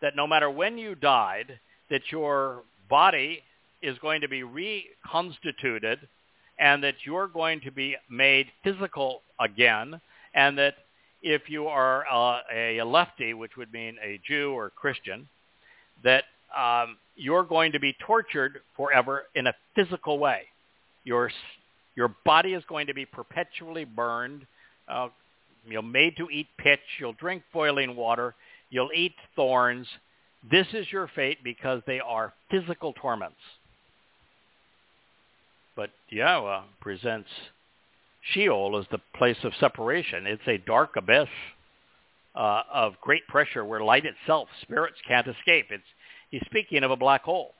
Speaker 3: that no matter when you died, that your body is going to be reconstituted and that you're going to be made physical again and that if you are uh, a lefty, which would mean a Jew or Christian, that um, you're going to be tortured forever in a physical way. Your, your body is going to be perpetually burned, uh, you're made to eat pitch. You'll drink boiling water. You'll eat thorns. This is your fate because they are physical torments. But Yahweh presents Sheol is the place of separation. It's a dark abyss uh, of great pressure where light itself, spirits can't escape. It's, he's speaking of a black hole.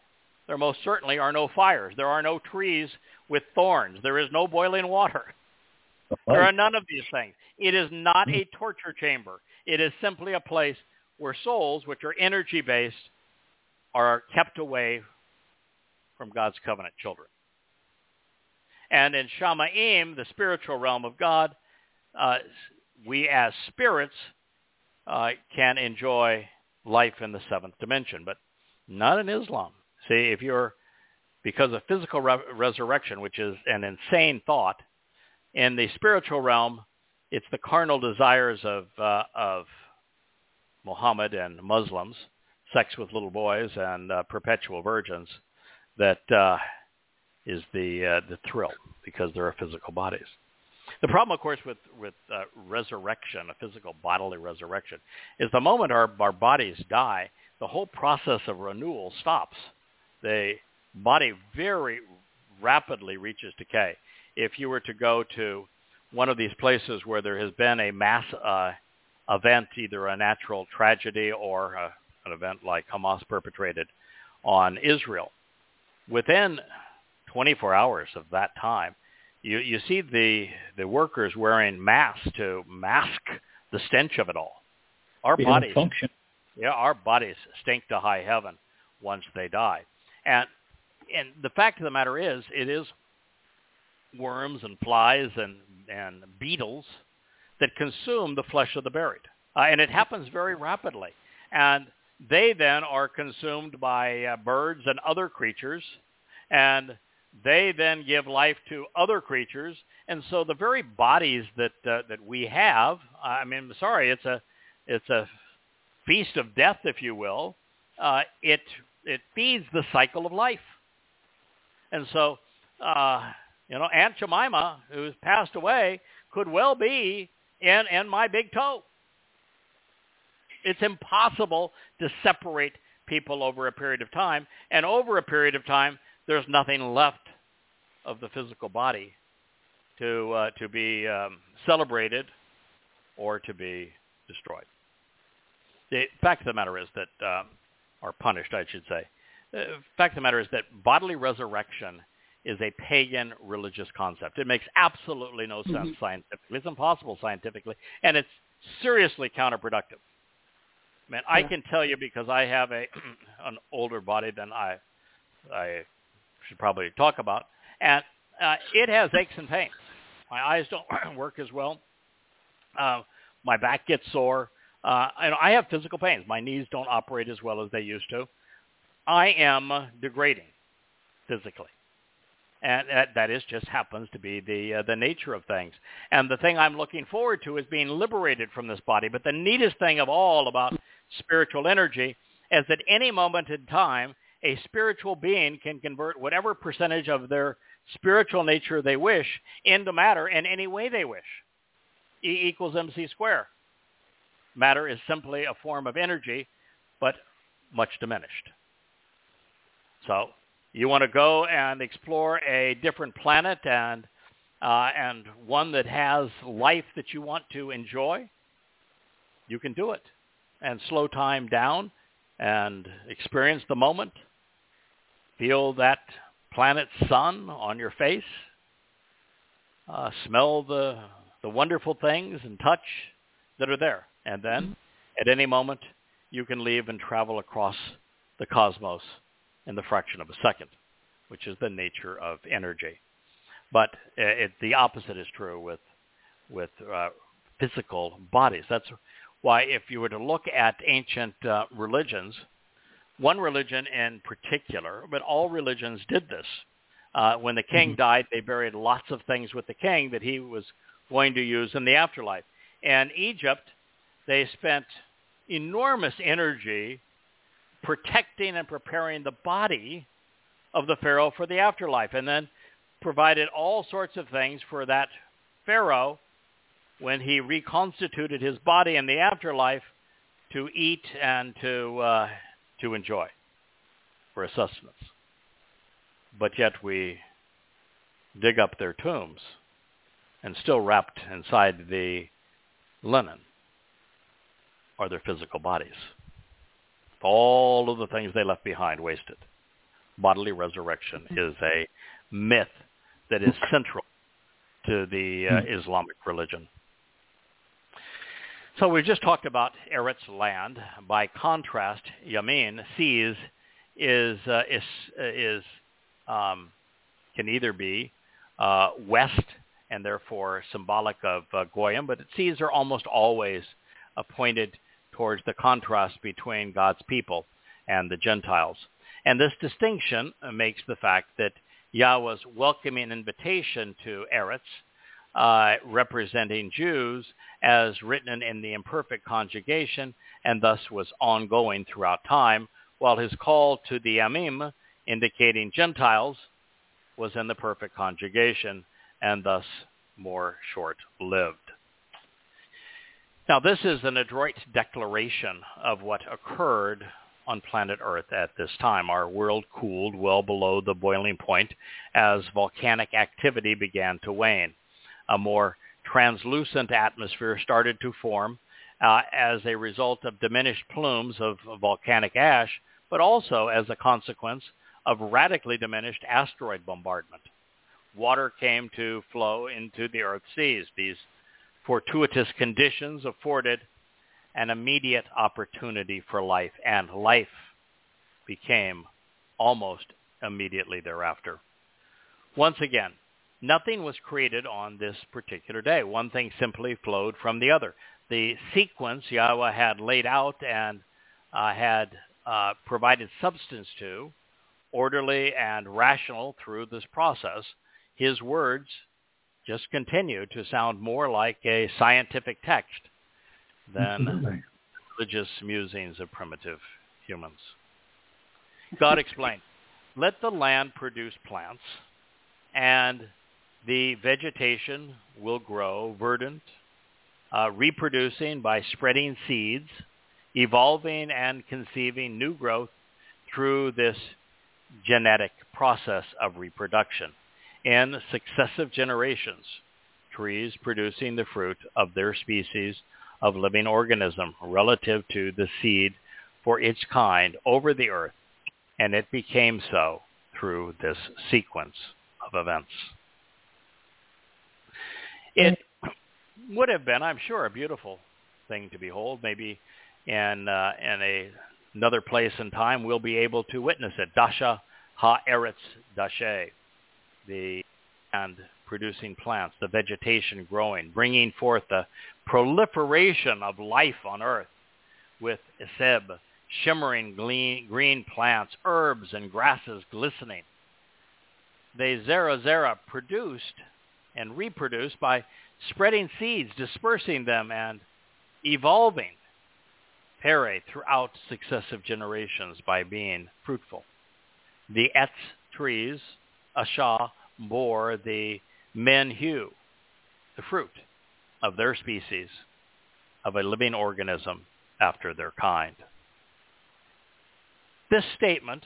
Speaker 3: There most certainly are no fires. There are no trees with thorns. There is no boiling water. There are none of these things. It is not a torture chamber. It is simply a place where souls, which are energy-based, are kept away from God's covenant children. And in Shamaim, the spiritual realm of God, uh, we as spirits uh, can enjoy life in the seventh dimension, but not in Islam. See, if you're, because of physical re- resurrection, which is an insane thought, in the spiritual realm, it's the carnal desires of uh, of Muhammad and Muslims, sex with little boys and uh, perpetual virgins, that uh, is the uh, the thrill because there are physical bodies. The problem, of course, with with uh, resurrection, a physical bodily resurrection, is the moment our our bodies die, the whole process of renewal stops. The body very rapidly reaches decay if you were to go to one of these places where there has been a mass uh, event, either a natural tragedy or a, an event like Hamas perpetrated on Israel. Within 24 hours of that time, you, you see the, the workers wearing masks to mask the stench of it all. Our
Speaker 4: They
Speaker 3: bodies,
Speaker 4: function.
Speaker 3: yeah, our bodies stink to high heaven once they die. And and the fact of the matter is, it is worms and flies and and beetles that consume the flesh of the buried, uh, and it happens very rapidly. And they then are consumed by uh, birds and other creatures, and they then give life to other creatures. And so the very bodies that uh, that we have, I mean, sorry, it's a it's a feast of death, if you will. Uh, it it feeds the cycle of life. And so, uh, you know, Aunt Jemima, who's passed away, could well be in, in my big toe. It's impossible to separate people over a period of time. And over a period of time, there's nothing left of the physical body to, uh, to be um, celebrated or to be destroyed. The fact of the matter is that, um, or punished, I should say, the fact of the matter is that bodily resurrection is a pagan religious concept. It makes absolutely no sense
Speaker 1: Mhm.
Speaker 3: scientifically. It's impossible scientifically, and it's seriously counterproductive. Man, I can tell you because I have a an older body than I I should probably talk about, and uh, it has aches and pains. My eyes don't work as well. Uh, my back gets sore. Uh, and I have physical pains. My knees don't operate as well as they used to. I am degrading physically. And that, that is just happens to be the uh, the nature of things. And the thing I'm looking forward to is being liberated from this body. But the neatest thing of all about spiritual energy is that any moment in time, a spiritual being can convert whatever percentage of their spiritual nature they wish into matter in any way they wish. E equals mc squared. Matter is simply a form of energy, but much diminished. So you want to go and explore a different planet and uh, and one that has life that you want to enjoy, you can do it and slow time down and experience the moment. Feel that planet's sun on your face. Uh, smell the the wonderful things and touch that are there. And then at any moment, you can leave and travel across the cosmos in the fraction of a second, which is the nature of energy. But uh, it, the opposite is true with with uh, physical bodies. That's why if you were to look at ancient uh, religions, one religion in particular, but all religions did this. Uh, when the king
Speaker 4: Mhm.
Speaker 3: died, they buried lots of things with the king that he was going to use in the afterlife. And Egypt, they spent enormous energy protecting and preparing the body of the pharaoh for the afterlife, and then provided all sorts of things for that pharaoh when he reconstituted his body in the afterlife to eat and to uh, to enjoy for a sustenance. But yet we dig up their tombs and still wrapped inside the linen are their physical bodies. All of the things they left behind wasted. Bodily resurrection is a myth that is central to the uh, Islamic religion. So we just talked about Eretz land. By contrast, Yamin, seas, is uh, is is um, can either be uh, west and therefore symbolic of uh, Goyim, but seas are almost always pointed towards the contrast between God's people and the Gentiles. And this distinction makes the fact that Yahweh's welcoming invitation to Eretz, uh, representing Jews, as written in the imperfect conjugation, and thus was ongoing throughout time, while his call to the Amim, indicating Gentiles, was in the perfect conjugation, and thus more short-lived. Now, this is an adroit declaration of what occurred on planet Earth at this time. Our world cooled well below the boiling point as volcanic activity began to wane. A more translucent atmosphere started to form uh, as a result of diminished plumes of volcanic ash, but also as a consequence of radically diminished asteroid bombardment. Water came to flow into the Earth's seas. These fortuitous conditions afforded an immediate opportunity for life, and life became almost immediately thereafter. Once again, nothing was created on this particular day. One thing simply flowed from the other. The sequence Yahweh had laid out and uh, had uh, provided substance to, orderly and rational through this process, his words just continue to sound more like a scientific text than religious musings of primitive humans. God explained, let the land produce plants, and the vegetation will grow verdant, uh, reproducing by spreading seeds, evolving and conceiving new growth through this genetic process of reproduction. In successive generations, trees producing the fruit of their species of living organism relative to the seed for its kind over the earth, and it became so through this sequence of events. It would have been, I'm sure, a beautiful thing to behold. Maybe in uh, in a another place and time we'll be able to witness it. Dasha ha eretz dashe, the and producing plants, the vegetation growing, bringing forth the proliferation of life on earth with Eseb, shimmering green, green plants, herbs and grasses glistening. They zera zera produced and reproduce by spreading seeds, dispersing them, and evolving pere throughout successive generations by being fruitful. The etz trees, asha, bore the menhu, the fruit of their species, of a living organism after their kind. This statement,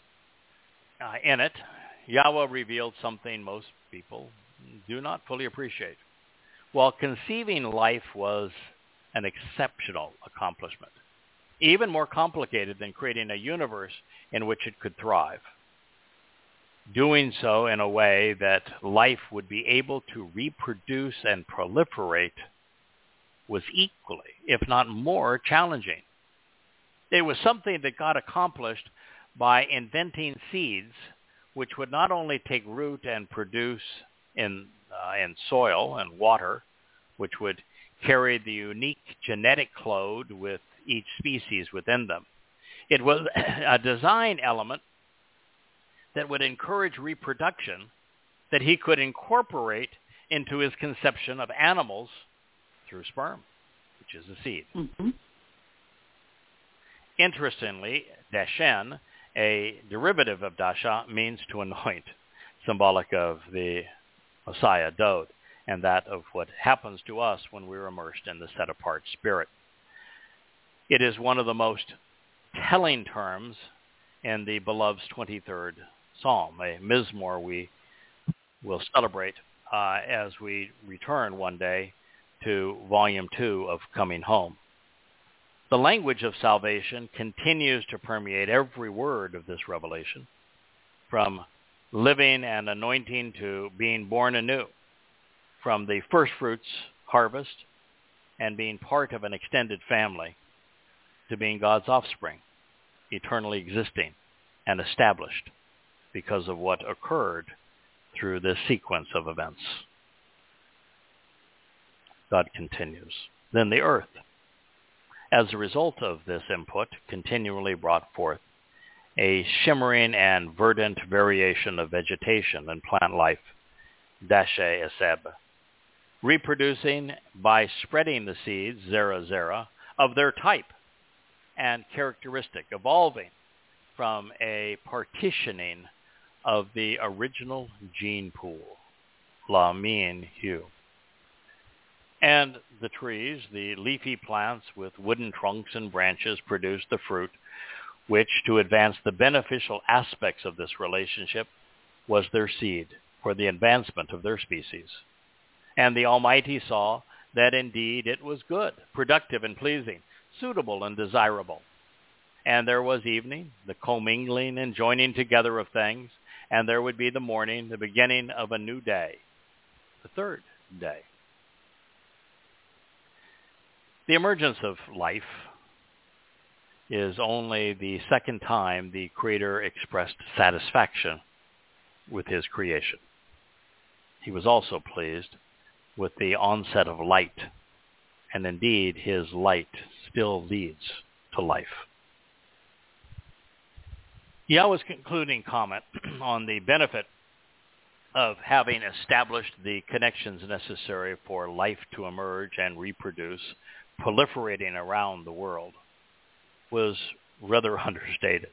Speaker 3: uh, in it, Yahweh revealed something most people do not fully appreciate. While conceiving life was an exceptional accomplishment, even more complicated than creating a universe in which it could thrive. Doing so in a way that life would be able to reproduce and proliferate was equally, if not more, challenging. It was something that God accomplished by inventing seeds which would not only take root and produce in, uh, in soil and water, which would carry the unique genetic code with each species within them. It was a design element that would encourage reproduction that he could incorporate into his conception of animals through sperm, which is a seed.
Speaker 1: Mm-hmm.
Speaker 3: Interestingly, dashen, a derivative of dasha, means to anoint, symbolic of the Messiah, Dowd, and that of what happens to us when we're immersed in the set-apart spirit. It is one of the most telling terms in the beloved's 23rd Psalm, a Mizmor we will celebrate uh, as we return one day to Volume 2 of Coming Home. The language of salvation continues to permeate every word of this revelation, from living and anointing to being born anew, from the first fruits harvest and being part of an extended family to being God's offspring, eternally existing and established because of what occurred through this sequence of events. God continues. Then the earth, as a result of this input, continually brought forth a shimmering and verdant variation of vegetation and plant life, dashe eseb, reproducing by spreading the seeds, zera zera, of their type and characteristic, evolving from a partitioning of the original gene pool, la hue. And the trees, the leafy plants with wooden trunks and branches produce the fruit, which, to advance the beneficial aspects of this relationship, was their seed for the advancement of their species. And the Almighty saw that indeed it was good, productive and pleasing, suitable and desirable. And there was evening, the commingling and joining together of things, and there would be the morning, the beginning of a new day, the third day. The emergence of life is only the second time the Creator expressed satisfaction with his creation. He was also pleased with the onset of light, and indeed his light still leads to life. Yahweh's concluding comment on the benefit of having established the connections necessary for life to emerge and reproduce, proliferating around the world, was rather understated.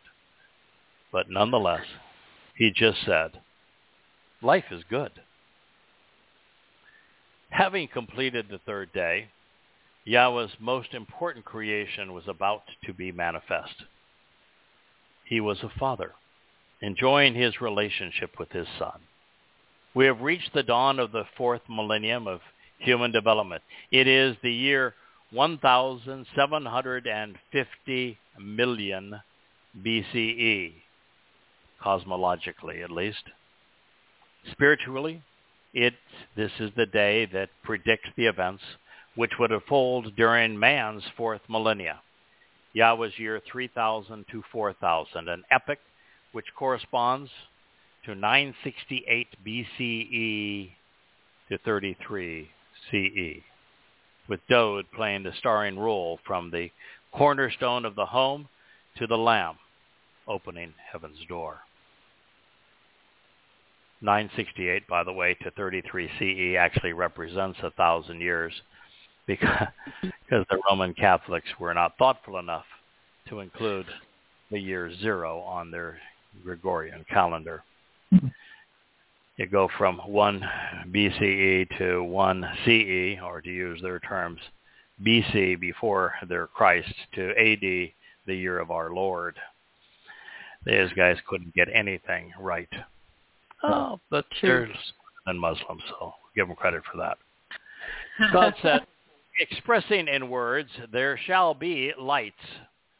Speaker 3: But nonetheless, he just said, life is good. Having completed the third day, Yahweh's most important creation was about to be manifest. He was a father, enjoying his relationship with his son. We have reached the dawn of the fourth millennium of human development. It is the year 1,750 million BCE, cosmologically at least. Spiritually, it, this is the day that predicts the events which would unfold during man's fourth millennia. Yahweh's year 3000 to 4000, an epoch which corresponds to 968 BCE to 33 CE with Dowd playing the starring role from the cornerstone of the home to the Lamb opening heaven's door. 968, by the way, to 33 CE actually represents a thousand years because, because the Roman Catholics were not thoughtful enough to include the year zero on their Gregorian calendar you go from 1 BCE to 1 CE, or to use their terms, BC before their Christ to AD, the year of our Lord. These guys couldn't get anything right. Oh, but they're and Muslims, so give them credit for that. God said, expressing in words, there shall be lights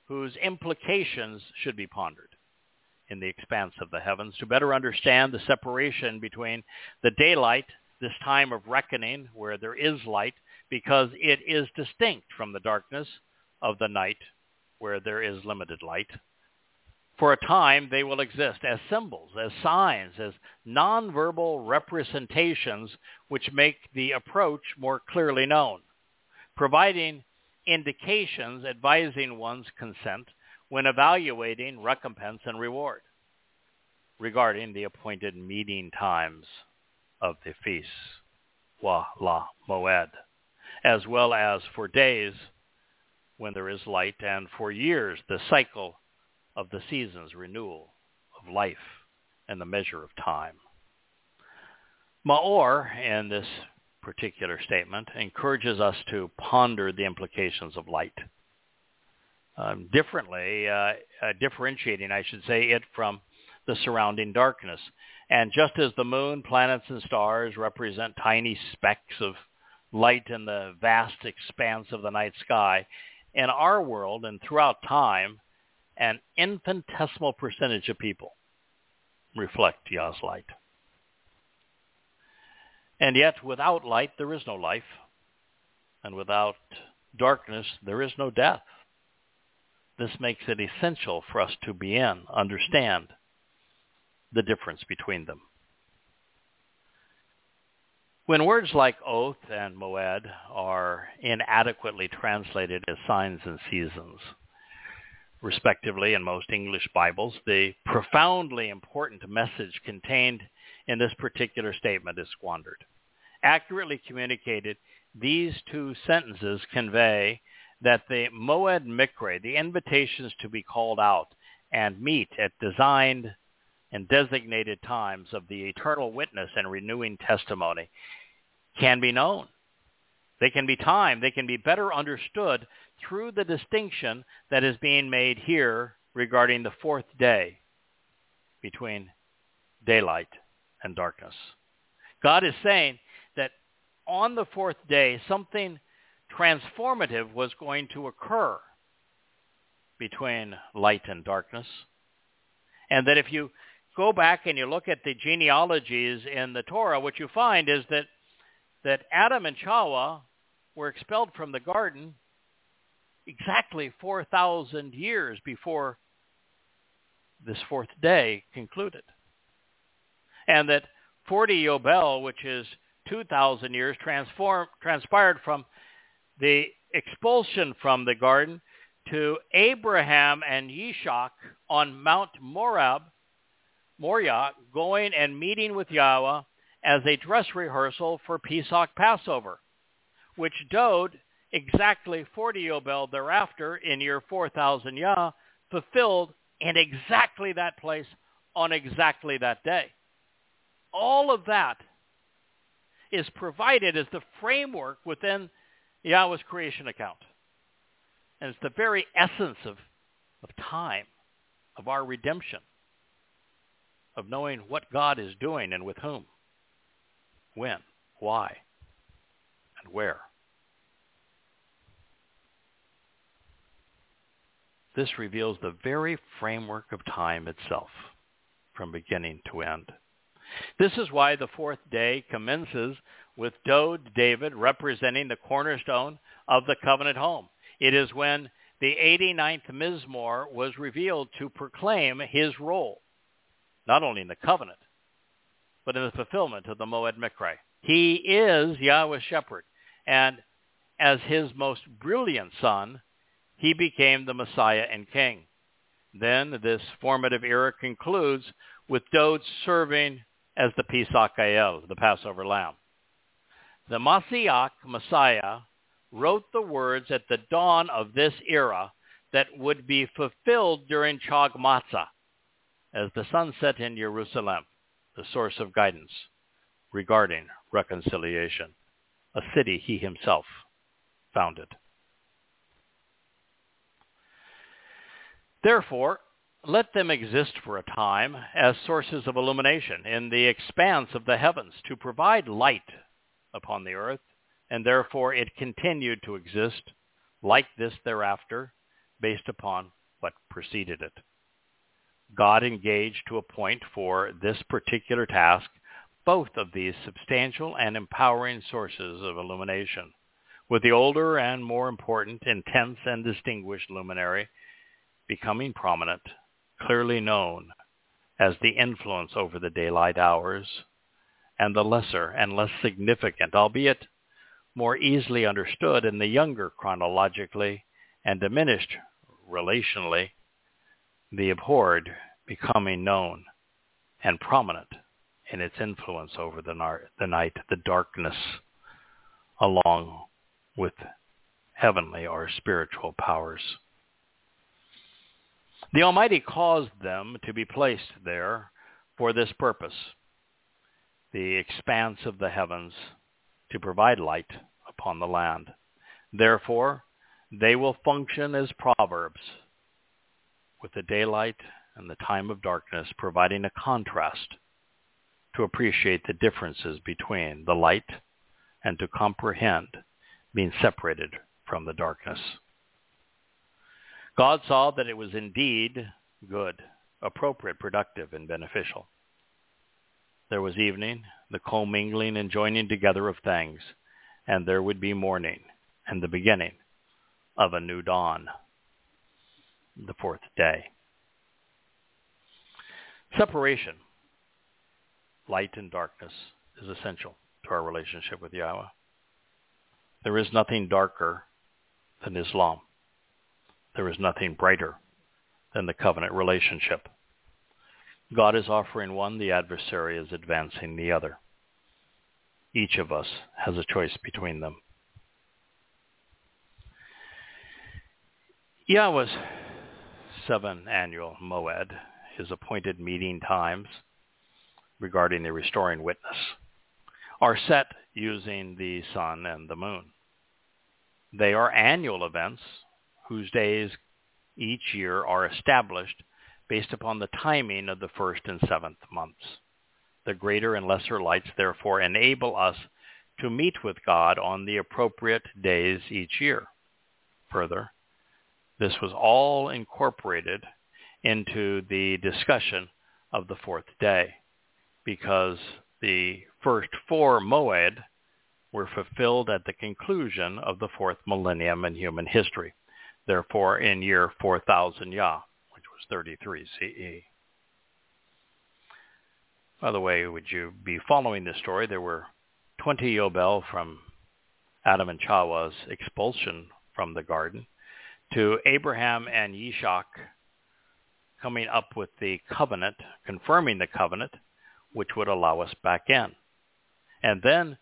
Speaker 3: whose implications should be pondered in the expanse of the heavens to better understand the separation between the daylight, this time of reckoning where there is light, because it is distinct from the darkness of the night where there is limited light. For a time, they will exist as symbols, as signs, as nonverbal representations which make the approach more clearly known, providing indications advising one's consent when evaluating recompense and reward regarding the appointed meeting times of the feasts, wa la moed, as well as for days when there is light, and for years the cycle of the seasons renewal of life and the measure of time. Maor, in this particular statement, encourages us to ponder the implications of light um, differently, uh, uh, differentiating, I should say, it from the surrounding darkness. And just as the moon, planets, and stars represent tiny specks of light in the vast expanse of the night sky, in our world and throughout time, an infinitesimal percentage of people reflect Yah's light. And yet, without light, there is no life. And without darkness, there is no death. This makes it essential for us to be in, understand the difference between them. When words like oath and moed are inadequately translated as signs and seasons, respectively in most English Bibles, the profoundly important message contained in this particular statement is squandered. Accurately communicated, these two sentences convey that the Moed Mikre, the invitations to be called out and meet at designed and designated times of the eternal witness and renewing testimony can be known. They can be timed. They can be better understood through the distinction that is being made here regarding the fourth day between daylight and darkness. God is saying that on the fourth day, something transformative was going to occur between light and darkness. And that if you go back and you look at the genealogies in the Torah, what you find is that, that Adam and Chava were expelled from the garden exactly 4,000 years before this fourth day concluded. And that 40 Yobel, which is 2,000 years, transpired from the expulsion from the garden to Abraham and Yishak on Mount Morab, Moriah, going and meeting with Yahweh as a dress rehearsal for Pesach Passover, which Dowd exactly 40 Yobel thereafter in year 4000 Yah fulfilled in exactly that place on exactly that day. All of that is provided as the framework within Yahweh's creation account. And it's the very essence of, of time, of our redemption, of knowing what God is doing and with whom, when, why, and where. This reveals the very framework of time itself from beginning to end. This is why the fourth day commences with Dowd David representing the cornerstone of the covenant home. It is when the 89th Mizmor was revealed to proclaim his role, not only in the covenant, but in the fulfillment of the Moed Mikra. He is Yahweh's shepherd, and as his most brilliant son, he became the Messiah and King. Then this formative era concludes with Dowd serving as the Pesach Gael, the Passover lamb. The Mashiach, Messiah, wrote the words at the dawn of this era that would be fulfilled during Chag Matzah, as the sun set in Jerusalem, the source of guidance regarding reconciliation, a city he himself founded. Therefore, let them exist for a time as sources of illumination in the expanse of the heavens to provide light upon the earth, and therefore it continued to exist like this thereafter based upon what preceded it. God engaged to appoint for this particular task both of these substantial and empowering sources of illumination, with the older and more important, intense and distinguished luminary becoming prominent, clearly known as the influence over the daylight hours, and the lesser and less significant, albeit more easily understood in the younger chronologically and diminished relationally, the abhorred becoming known and prominent in its influence over the, nar- the night, the darkness, along with heavenly or spiritual powers. The Almighty caused them to be placed there for this purpose, the expanse of the heavens to provide light upon the land. Therefore, they will function as proverbs, with the daylight and the time of darkness providing a contrast to appreciate the differences between the light and to comprehend being separated from the darkness. God saw that it was indeed good, appropriate, productive, and beneficial. There was evening, the commingling and joining together of things, and there would be morning and the beginning of a new dawn, the fourth day. Separation, light and darkness, is essential to our relationship with Yahweh. There is nothing darker than Islam. There is nothing brighter than the covenant relationship. God is offering one, the adversary is advancing the other. Each of us has a choice between them. Yahweh's seven annual moed, his appointed meeting times regarding the restoring witness, are set using the sun and the moon. They are annual events whose days each year are established based upon the timing of the first and seventh months. The greater and lesser lights therefore enable us to meet with God on the appropriate days each year. Further, this was all incorporated into the discussion of the fourth day because the first four moed were fulfilled at the conclusion of the fourth millennium in human history, therefore in year 4000 Yah, 33 CE. By the way, would you be following this story? There were 20 Yobel from Adam and Chawah's expulsion from the garden to Abraham and Yishak coming up with the covenant, confirming the covenant, which would allow us back in. And then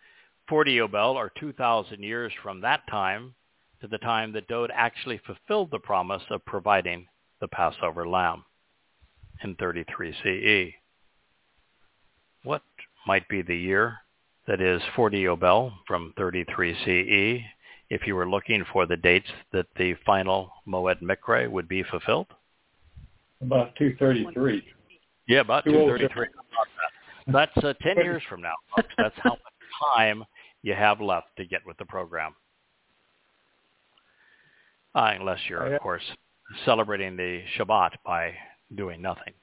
Speaker 3: 40 Yobel, or 2,000 years from that time to the time that Dowd actually fulfilled the promise of providing the Passover lamb in 33 CE. What might be the year that is 40 Yobel from 33 CE if you were looking for the dates that the final Moed Mikre would be fulfilled?
Speaker 4: About 233.
Speaker 3: Yeah, about 233. That's uh, 10 years from now, folks. That's how much time you have left to get with the program. Uh, unless you're, of course, celebrating the Shabbat by doing nothing.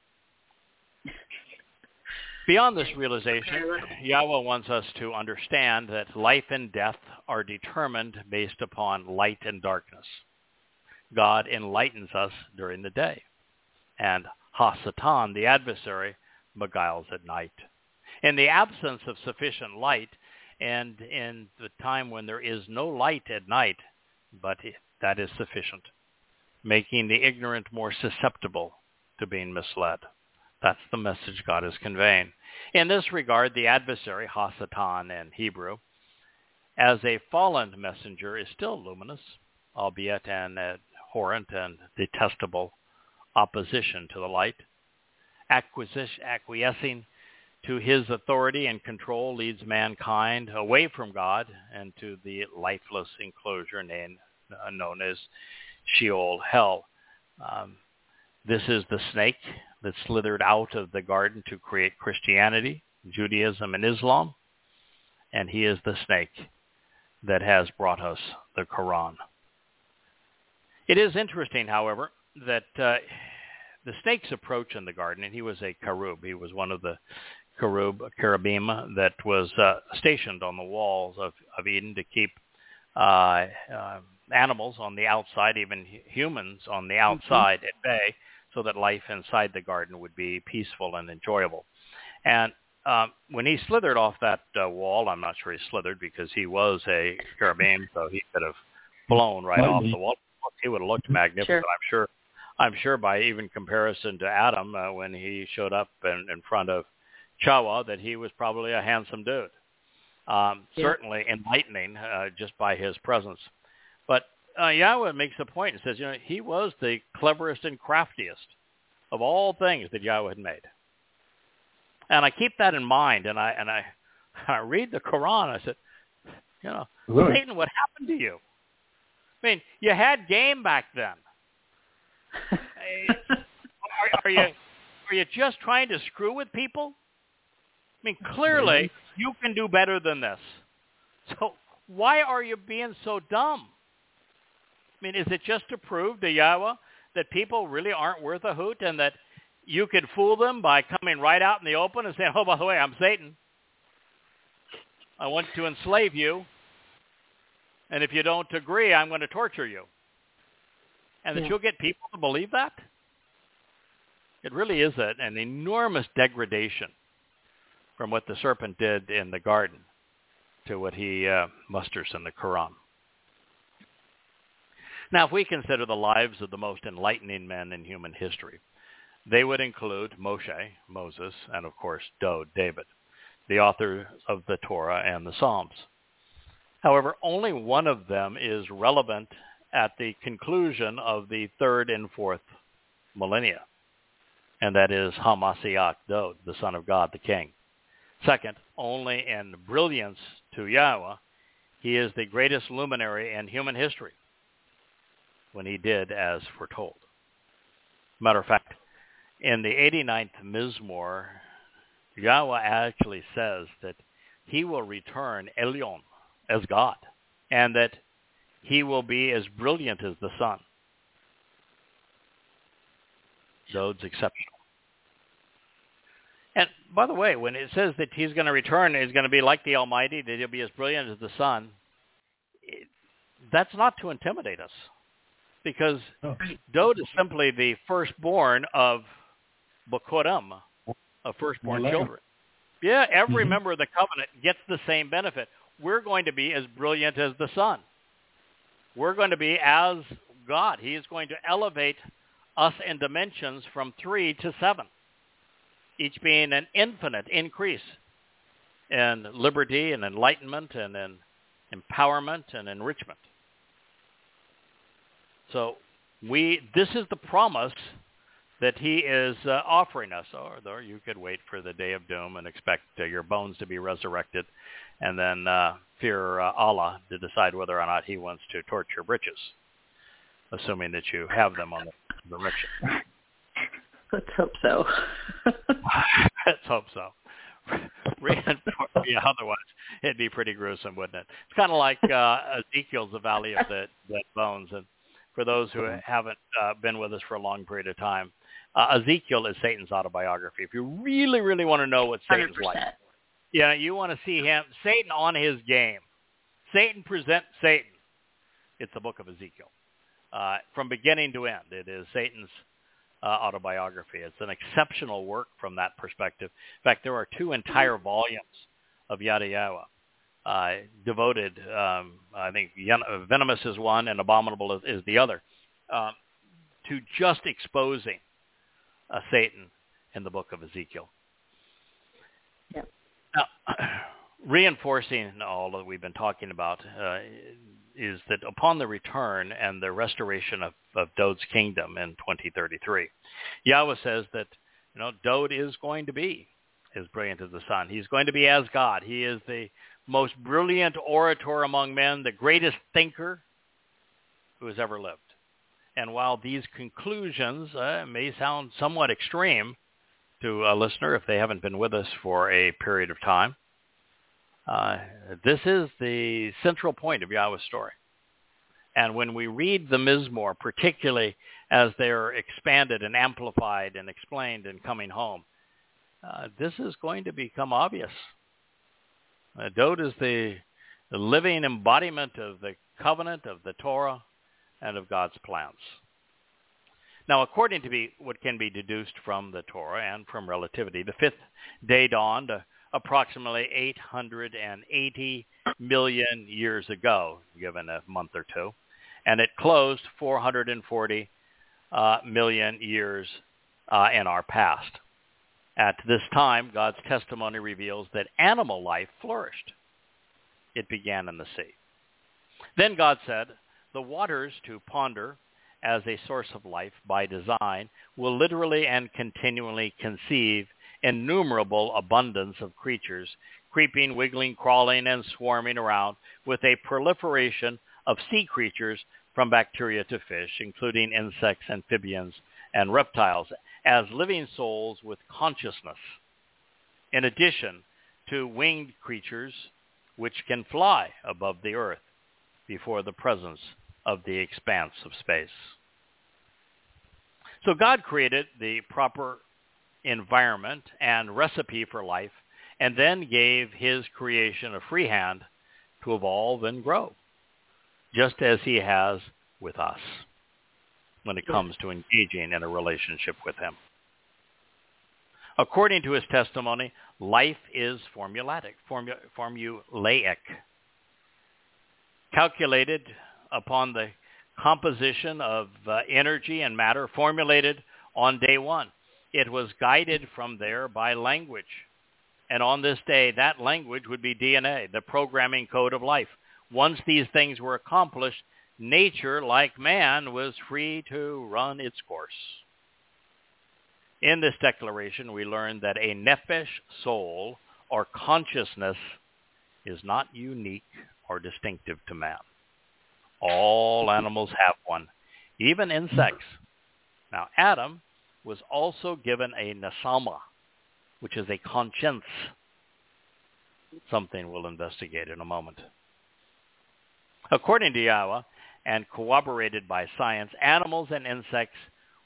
Speaker 3: Beyond this realization, Yahweh wants us to understand that life and death are determined based upon light and darkness. God enlightens us during the day, and Hasatan, the adversary, beguiles at night. In the absence of sufficient light, and in the time when there is no light at night, but that is sufficient, making the ignorant more susceptible to being misled. That's the message God is conveying. In this regard, the adversary, Hasatan in Hebrew, as a fallen messenger is still luminous, albeit an abhorrent and detestable opposition to the light. Acquiescing to his authority and control leads mankind away from God and to the lifeless enclosure known as Sheol, hell. Um, this is the snake that slithered out of the garden to create Christianity, Judaism, and Islam. And he is the snake that has brought us the Quran. It is interesting, however, that uh, the snake's approach in the garden, and he was a cherub. He was one of the cherub, cherubim that was uh, stationed on the walls of, of Eden to keep uh, uh, animals on the outside, even humans on the mm-hmm. outside mm-hmm. at bay so that life inside the garden would be peaceful and enjoyable. And um, when he slithered off that uh, wall, I'm not sure he slithered because he was a cherubim, so he could have blown right off the wall. He would have looked magnificent, sure. I'm sure. I'm sure by even comparison to Adam uh, when he showed up in, in front of Chawah that he was probably a handsome dude. Um, yeah. Certainly enlightening uh, just by his presence. Uh, Yahweh makes a point and says, you know, he was the cleverest and craftiest of all things that Yahweh had made. And I keep that in mind, and I and I, I read the Quran. I said, you know, really? Satan, what happened to you? I mean, you had game back then. are, are you are you just trying to screw with people? I mean, clearly you can do better than this. So why are you being so dumb? I mean, is it just to prove to Yahweh that people really aren't worth a hoot and that you could fool them by coming right out in the open and saying, oh, by the way, I'm Satan. I want to enslave you. And if you don't agree, I'm going to torture you. And yeah. that you'll get people to believe that? It really is a, an enormous degradation from what the serpent did in the garden to what he uh, musters in the Quran. Now, if we consider the lives of the most enlightening men in human history, they would include Moshe, Moses, and of course Dowd, David, the author of the Torah and the Psalms. However, only one of them is relevant at the conclusion of the third and fourth millennia, and that is Hamashiach Dowd, the Son of God, the King. Second, only in brilliance to Yahweh, he is the greatest luminary in human history when he did as foretold. Matter of fact, in the 89th Mizmor, Yahweh actually says that he will return Elyon as God, and that he will be as brilliant as the sun. Dowd's exceptional. And by the way, when it says that he's going to return, he's going to be like the Almighty, that he'll be as brilliant as the sun, it, that's not to intimidate us. Because
Speaker 4: Oh.
Speaker 3: Dowd is simply the firstborn of Bokoram, of firstborn
Speaker 4: Malaya.
Speaker 3: children. Yeah, every
Speaker 4: Mhm.
Speaker 3: member of the covenant gets the same benefit. We're going to be as brilliant as the sun. We're going to be as God. He is going to elevate us in dimensions from three to seven, each being an infinite increase in liberty and enlightenment and in empowerment and enrichment. So we this is the promise that he is uh, offering us. Or, or you could wait for the day of doom and expect uh, your bones to be resurrected, and then uh, fear uh, Allah to decide whether or not He wants to torch your britches, assuming that you have them on the direction.
Speaker 1: Let's hope so.
Speaker 3: Let's hope so. Reinforce, yeah, otherwise it'd be pretty gruesome, wouldn't it? It's kind of like uh, Ezekiel's The Valley of the Dead Bones, and for those who haven't uh, been with us for a long period of time, uh, Ezekiel is Satan's autobiography. If you really, really want to know what
Speaker 1: Hundred
Speaker 3: Satan's like, yeah, you want to see him, Satan on his game. Satan present Satan. It's the book of Ezekiel. Uh, from beginning to end, it is Satan's uh, autobiography. It's an exceptional work from that perspective. In fact, there are two entire volumes of Yada Yahowah uh, devoted. Um, I think uh, Venomous is one and Abominable is, is the other, um, to just exposing uh, Satan in the book of Ezekiel.
Speaker 1: Yep.
Speaker 3: Now, reinforcing all that we've been talking about uh, is that upon the return and the restoration of, of Dowd's kingdom in 2033, Yahweh says that you know Dowd is going to be as brilliant as the sun. He's going to be as God. He is the most brilliant orator among men, the greatest thinker who has ever lived. And while these conclusions uh, may sound somewhat extreme to a listener if they haven't been with us for a period of time, uh, this is the central point of Yahweh's story. And when we read the Mizmor, particularly as they're expanded and amplified and explained in Coming Home, uh, this is going to become obvious. Uh, Dowd is the, the living embodiment of the covenant, of the Torah, and of God's plans. Now, according to be, what can be deduced from the Torah and from relativity, the fifth day dawned approximately 880 million years ago, given a month or two, and it closed 440 uh, million years uh, in our past. At this time, God's testimony reveals that animal life flourished. It began in the sea. Then God said, the waters to ponder as a source of life by design will literally and continually conceive innumerable abundance of creatures, creeping, wiggling, crawling, and swarming around with a proliferation of sea creatures from bacteria to fish, including insects, amphibians, and reptiles, as living souls with consciousness. In addition to winged creatures which can fly above the earth before the presence of the expanse of space. So God created the proper environment and recipe for life and then gave his creation a free hand to evolve and grow, just as he has with us when it comes to engaging in a relationship with him. According to his testimony, life is formulatic, formu- formulaic, calculated upon the composition of uh, energy and matter formulated on day one. It was guided from there by language. And on this day, that language would be DNA, the programming code of life. Once these things were accomplished, nature, like man, was free to run its course. In this declaration, we learn that a nephesh soul or consciousness is not unique or distinctive to man. All animals have one, even insects. Now, Adam was also given a nasama, which is a conscience. something we'll investigate in a moment. According to Yahweh, and corroborated by science, animals and insects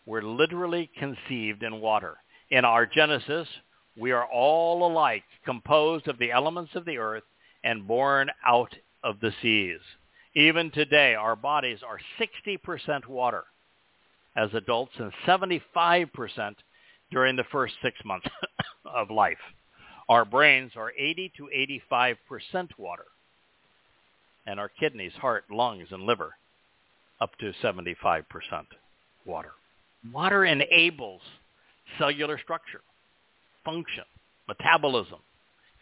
Speaker 3: were literally conceived in water. In our Genesis, we are all alike, composed of the elements of the earth and born out of the seas. Even today, our bodies are 60% water as adults and 75% during the first six months of life. Our brains are 80 to 85% water. And our kidneys, heart, lungs, and liver up to 75% water. Water enables cellular structure, function, metabolism,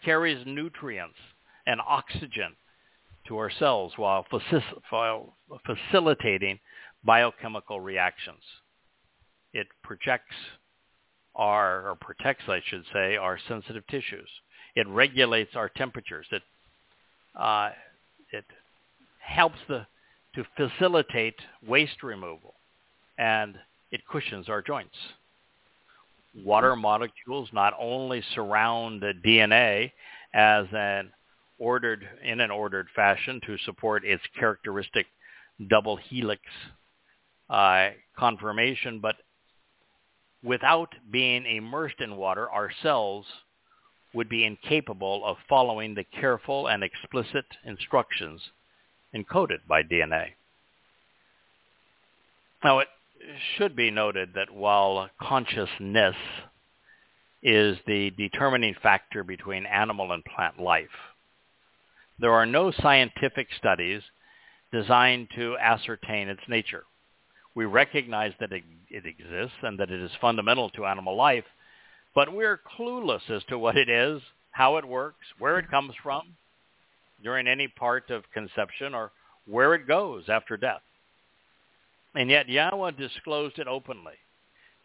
Speaker 3: carries nutrients and oxygen to our cells while, facilitating biochemical reactions. It projects our, or protects, I should say, our sensitive tissues. It regulates our temperatures. It, uh, it helps the, to facilitate waste removal, and it cushions our joints. Water molecules not only surround the DNA as an ordered in an ordered fashion to support its characteristic double helix uh, conformation, but without being immersed in water, our cells would be incapable of following the careful and explicit instructions encoded by DNA. Now, it should be noted that while consciousness is the determining factor between animal and plant life, there are no scientific studies designed to ascertain its nature. We recognize that it, it, exists and that it is fundamental to animal life, but we're clueless as to what it is, how it works, where it comes from during any part of conception, or where it goes after death. And yet Yahweh disclosed it openly,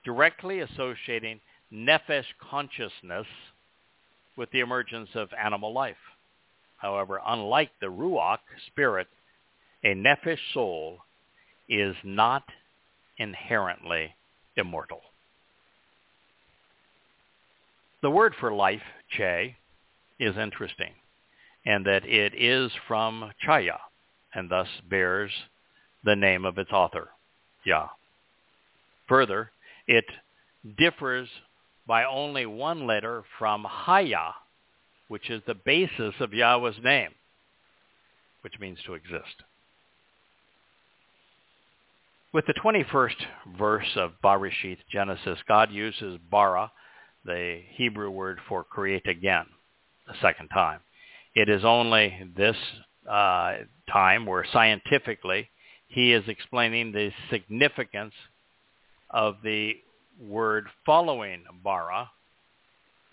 Speaker 3: directly associating nephesh consciousness with the emergence of animal life. However, unlike the ruach spirit, a nephesh soul is not inherently immortal. The word for life, che, is interesting, and that it is from chaya, and thus bears the name of its author. Yah. Further, it differs by only one letter from Haya, which is the basis of Yahweh's name, which means to exist. With the 21st verse of Barishith, Genesis, God uses bara, the Hebrew word for create again, the second time. It is only this uh, time where scientifically he is explaining the significance of the word following bara,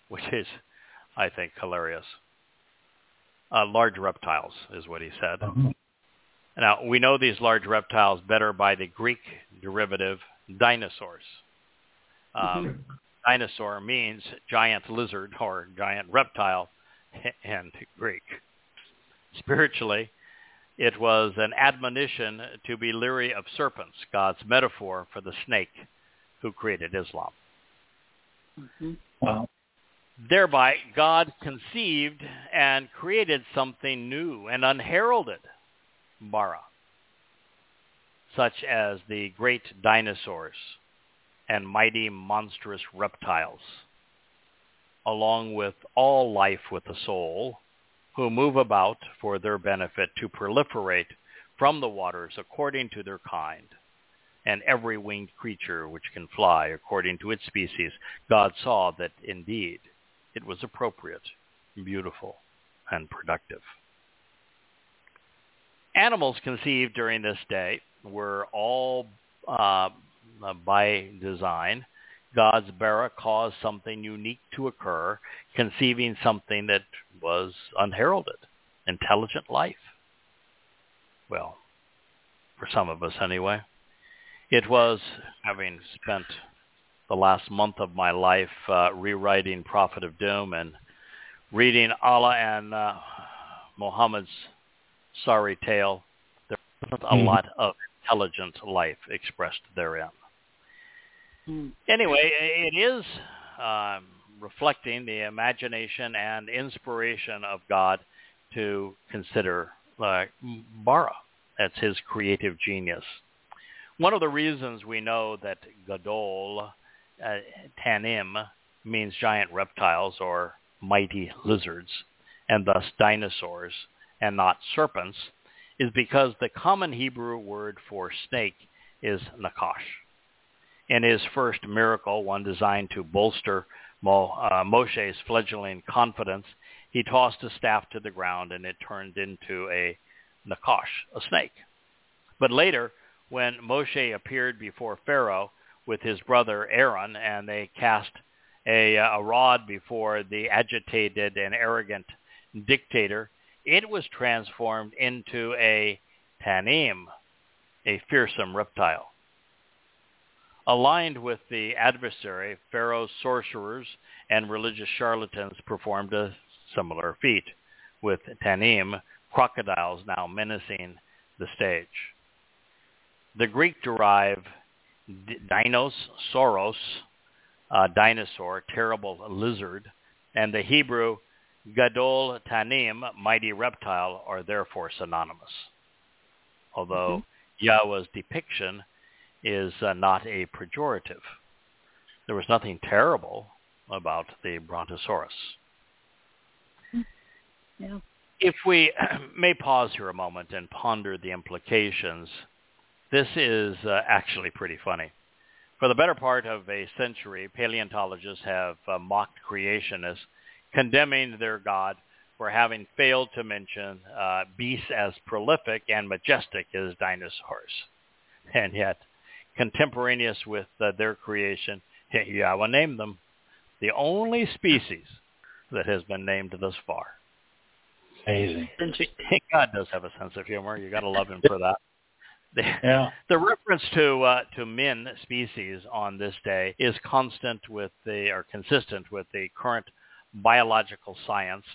Speaker 3: which is, I think, hilarious. Uh, large reptiles is what he said. Mm-hmm. Now, we know these large reptiles better by the Greek derivative dinosaurs. Um, mm-hmm. dinosaur means giant lizard or giant reptile in Greek. Spiritually, it was an admonition to be leery of serpents, God's metaphor for the snake who created Islam.
Speaker 1: Mm-hmm.
Speaker 4: Wow.
Speaker 3: Thereby, God conceived and created something new and unheralded, bara, such as the great dinosaurs and mighty monstrous reptiles, along with all life with a soul, who move about for their benefit to proliferate from the waters according to their kind, and every winged creature which can fly according to its species, God saw that indeed it was appropriate, beautiful, and productive. Animals conceived during this day were all uh, by design God's bara caused something unique to occur, conceiving something that was unheralded, intelligent life. Well, for some of us anyway. It was, having spent the last month of my life uh, rewriting Prophet of Doom and reading Allah and uh, Muhammad's sorry tale, there wasn't a mm-hmm. lot of intelligent life expressed therein.
Speaker 1: Hmm.
Speaker 3: Anyway, it is um, reflecting the imagination and inspiration of God to consider uh, bara. That's his creative genius. One of the reasons we know that Gadol, uh, Tanim, means giant reptiles or mighty lizards, and thus dinosaurs, and not serpents, is because the common Hebrew word for snake is nakash. In his first miracle, one designed to bolster Mo, uh, Moshe's fledgling confidence, he tossed a staff to the ground and it turned into a nakash, a snake. But later, when Moshe appeared before Pharaoh with his brother Aaron and they cast a, a rod before the agitated and arrogant dictator, it was transformed into a tanim, a fearsome reptile. Aligned with the adversary, Pharaoh's sorcerers and religious charlatans performed a similar feat, with tanim, crocodiles now menacing the stage. The Greek-derived dinos, soros, uh, dinosaur, terrible lizard, and the Hebrew gadol tanim, mighty reptile, are therefore synonymous. Although mm-hmm. Yahweh's depiction is uh, not a pejorative. There was nothing terrible about the Brontosaurus.
Speaker 1: Yeah.
Speaker 3: If we may pause here a moment and ponder the implications, this is uh, actually pretty funny. For the better part of a century, paleontologists have uh, mocked creationists, condemning their God for having failed to mention uh, beasts as prolific and majestic as dinosaurs. And yet, contemporaneous with uh, their creation, Yahweh named them the only species that has been named thus far.
Speaker 4: Amazing.
Speaker 3: God does have a sense of humor. You got to love him for that. The,
Speaker 4: yeah.
Speaker 3: the reference to uh, to min species on this day is constant with the or consistent with the current biological science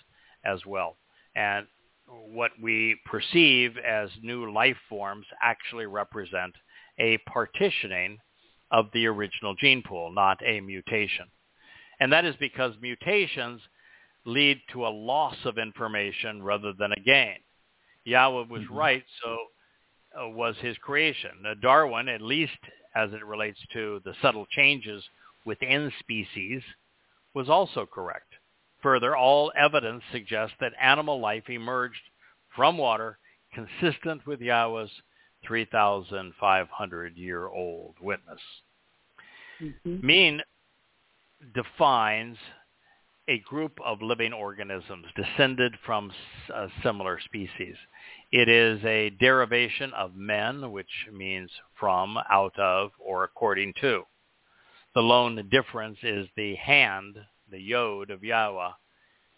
Speaker 3: as well. And what we perceive as new life forms actually represent a partitioning of the original gene pool, not a mutation. And that is because mutations lead to a loss of information rather than a gain. Yahweh was mm-hmm. right, so uh, was his creation. Darwin, at least as it relates to the subtle changes within species, was also correct. Further, all evidence suggests that animal life emerged from water consistent with Yahweh's 3,500-year-old witness.
Speaker 1: Mm-hmm.
Speaker 3: Min defines a group of living organisms descended from a similar species. It is a derivation of men, which means from, out of, or according to. The lone difference is the hand, the yod of Yahweh,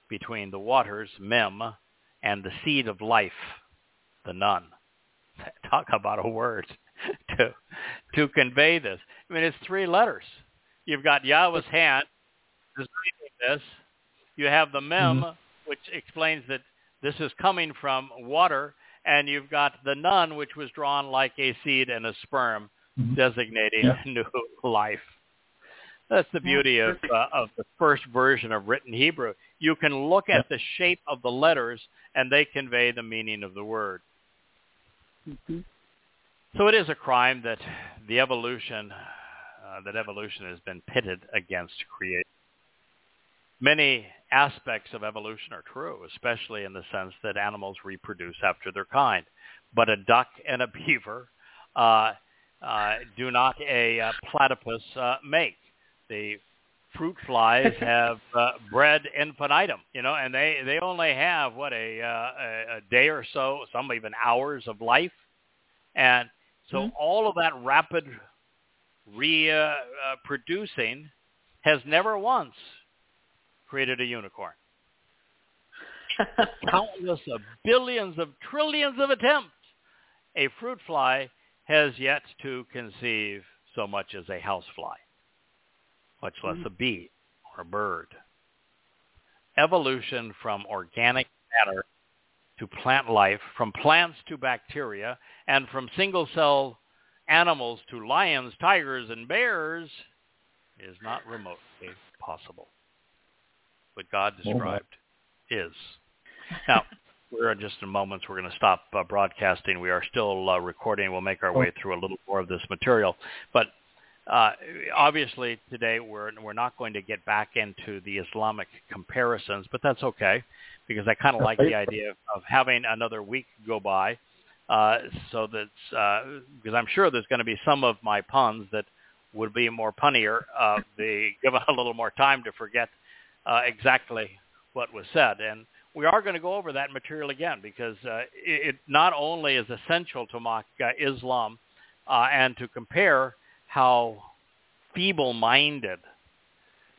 Speaker 3: between the waters, mem, and the seed of life, the nun. Talk about a word to to convey this. I mean, it's three letters. You've got Yahweh's hand this. You have the mem, mm-hmm. which explains that this is coming from water, and you've got the nun, which was drawn like a seed and a sperm, mm-hmm. designating yeah. new life. That's the beauty of uh, of the first version of written Hebrew. You can look at the shape of the letters, and they convey the meaning of the word.
Speaker 1: Mm-hmm.
Speaker 3: So it is a crime that the evolution uh, that evolution has been pitted against creation. Many aspects of evolution are true, especially in the sense that animals reproduce after their kind. But a duck and a beaver uh, uh, do not a uh, platypus uh, make. The fruit flies have uh, bred infinitum, you know, and they, they only have, what, a, uh, a, a day or so, some even hours of life. And so mm-hmm. all of that rapid reproducing uh, has never once created a unicorn. Countless of billions of trillions of attempts, a fruit fly has yet to conceive so much as a housefly, much less a bee or a bird. Evolution from organic matter to plant life, from plants to bacteria, and from single-cell animals to lions, tigers, and bears is not remotely possible. what God described is. Now, we're in just in moments. We're going to stop uh, broadcasting. We are still uh, recording. We'll make our way through a little more of this material. But uh, obviously, today we're we're not going to get back into the Islamic comparisons, but that's okay because I kind of like the idea of having another week go by, uh, so that because I'm sure there's going to be some of my puns that would be more punnier, uh, the given a little more time to forget uh, exactly what was said. And we are going to go over that material again because uh, it, it not only is essential to mock uh, Islam uh, and to compare how feeble-minded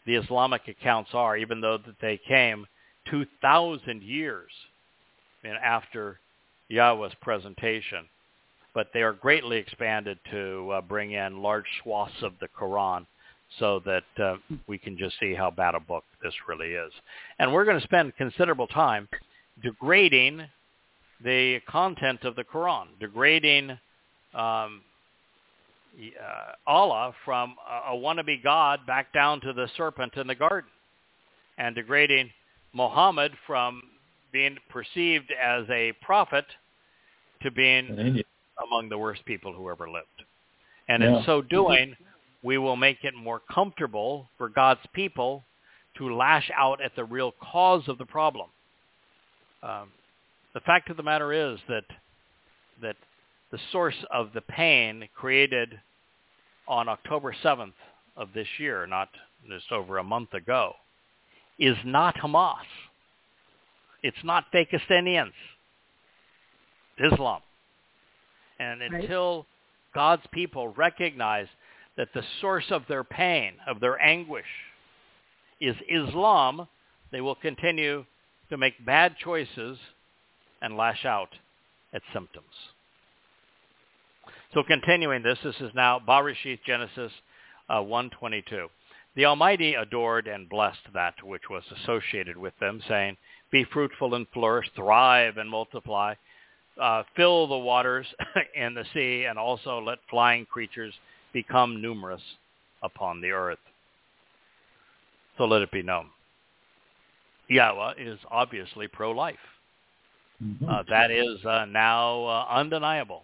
Speaker 3: the Islamic accounts are, even though that they came 2,000 years after Yahweh's presentation. But they are greatly expanded to uh, bring in large swaths of the Quran so that uh, we can just see how bad a book this really is. And we're going to spend considerable time degrading the content of the Quran, degrading um, uh, Allah from a, a wannabe God back down to the serpent in the garden, and degrading Muhammad from being perceived as a prophet to being among the worst people who ever lived. And yeah. in so doing, we will make it more comfortable for God's people to lash out at the real cause of the problem. Um, the fact of the matter is that that the source of the pain created on October 7th of this year, not just over a month ago, is not Hamas. It's not Palestinians. It's Islam. And until right. God's people recognize that the source of their pain, of their anguish, is Islam, they will continue to make bad choices and lash out at symptoms. So continuing this, this is now Barishith Genesis uh, 122. The Almighty adored and blessed that which was associated with them, saying, Be fruitful and flourish, thrive and multiply, uh, fill the waters in the sea, and also let flying creatures become numerous upon the earth. So let it be known. Yahweh is obviously pro-life. Mm-hmm. Uh, that is uh, now uh, undeniable.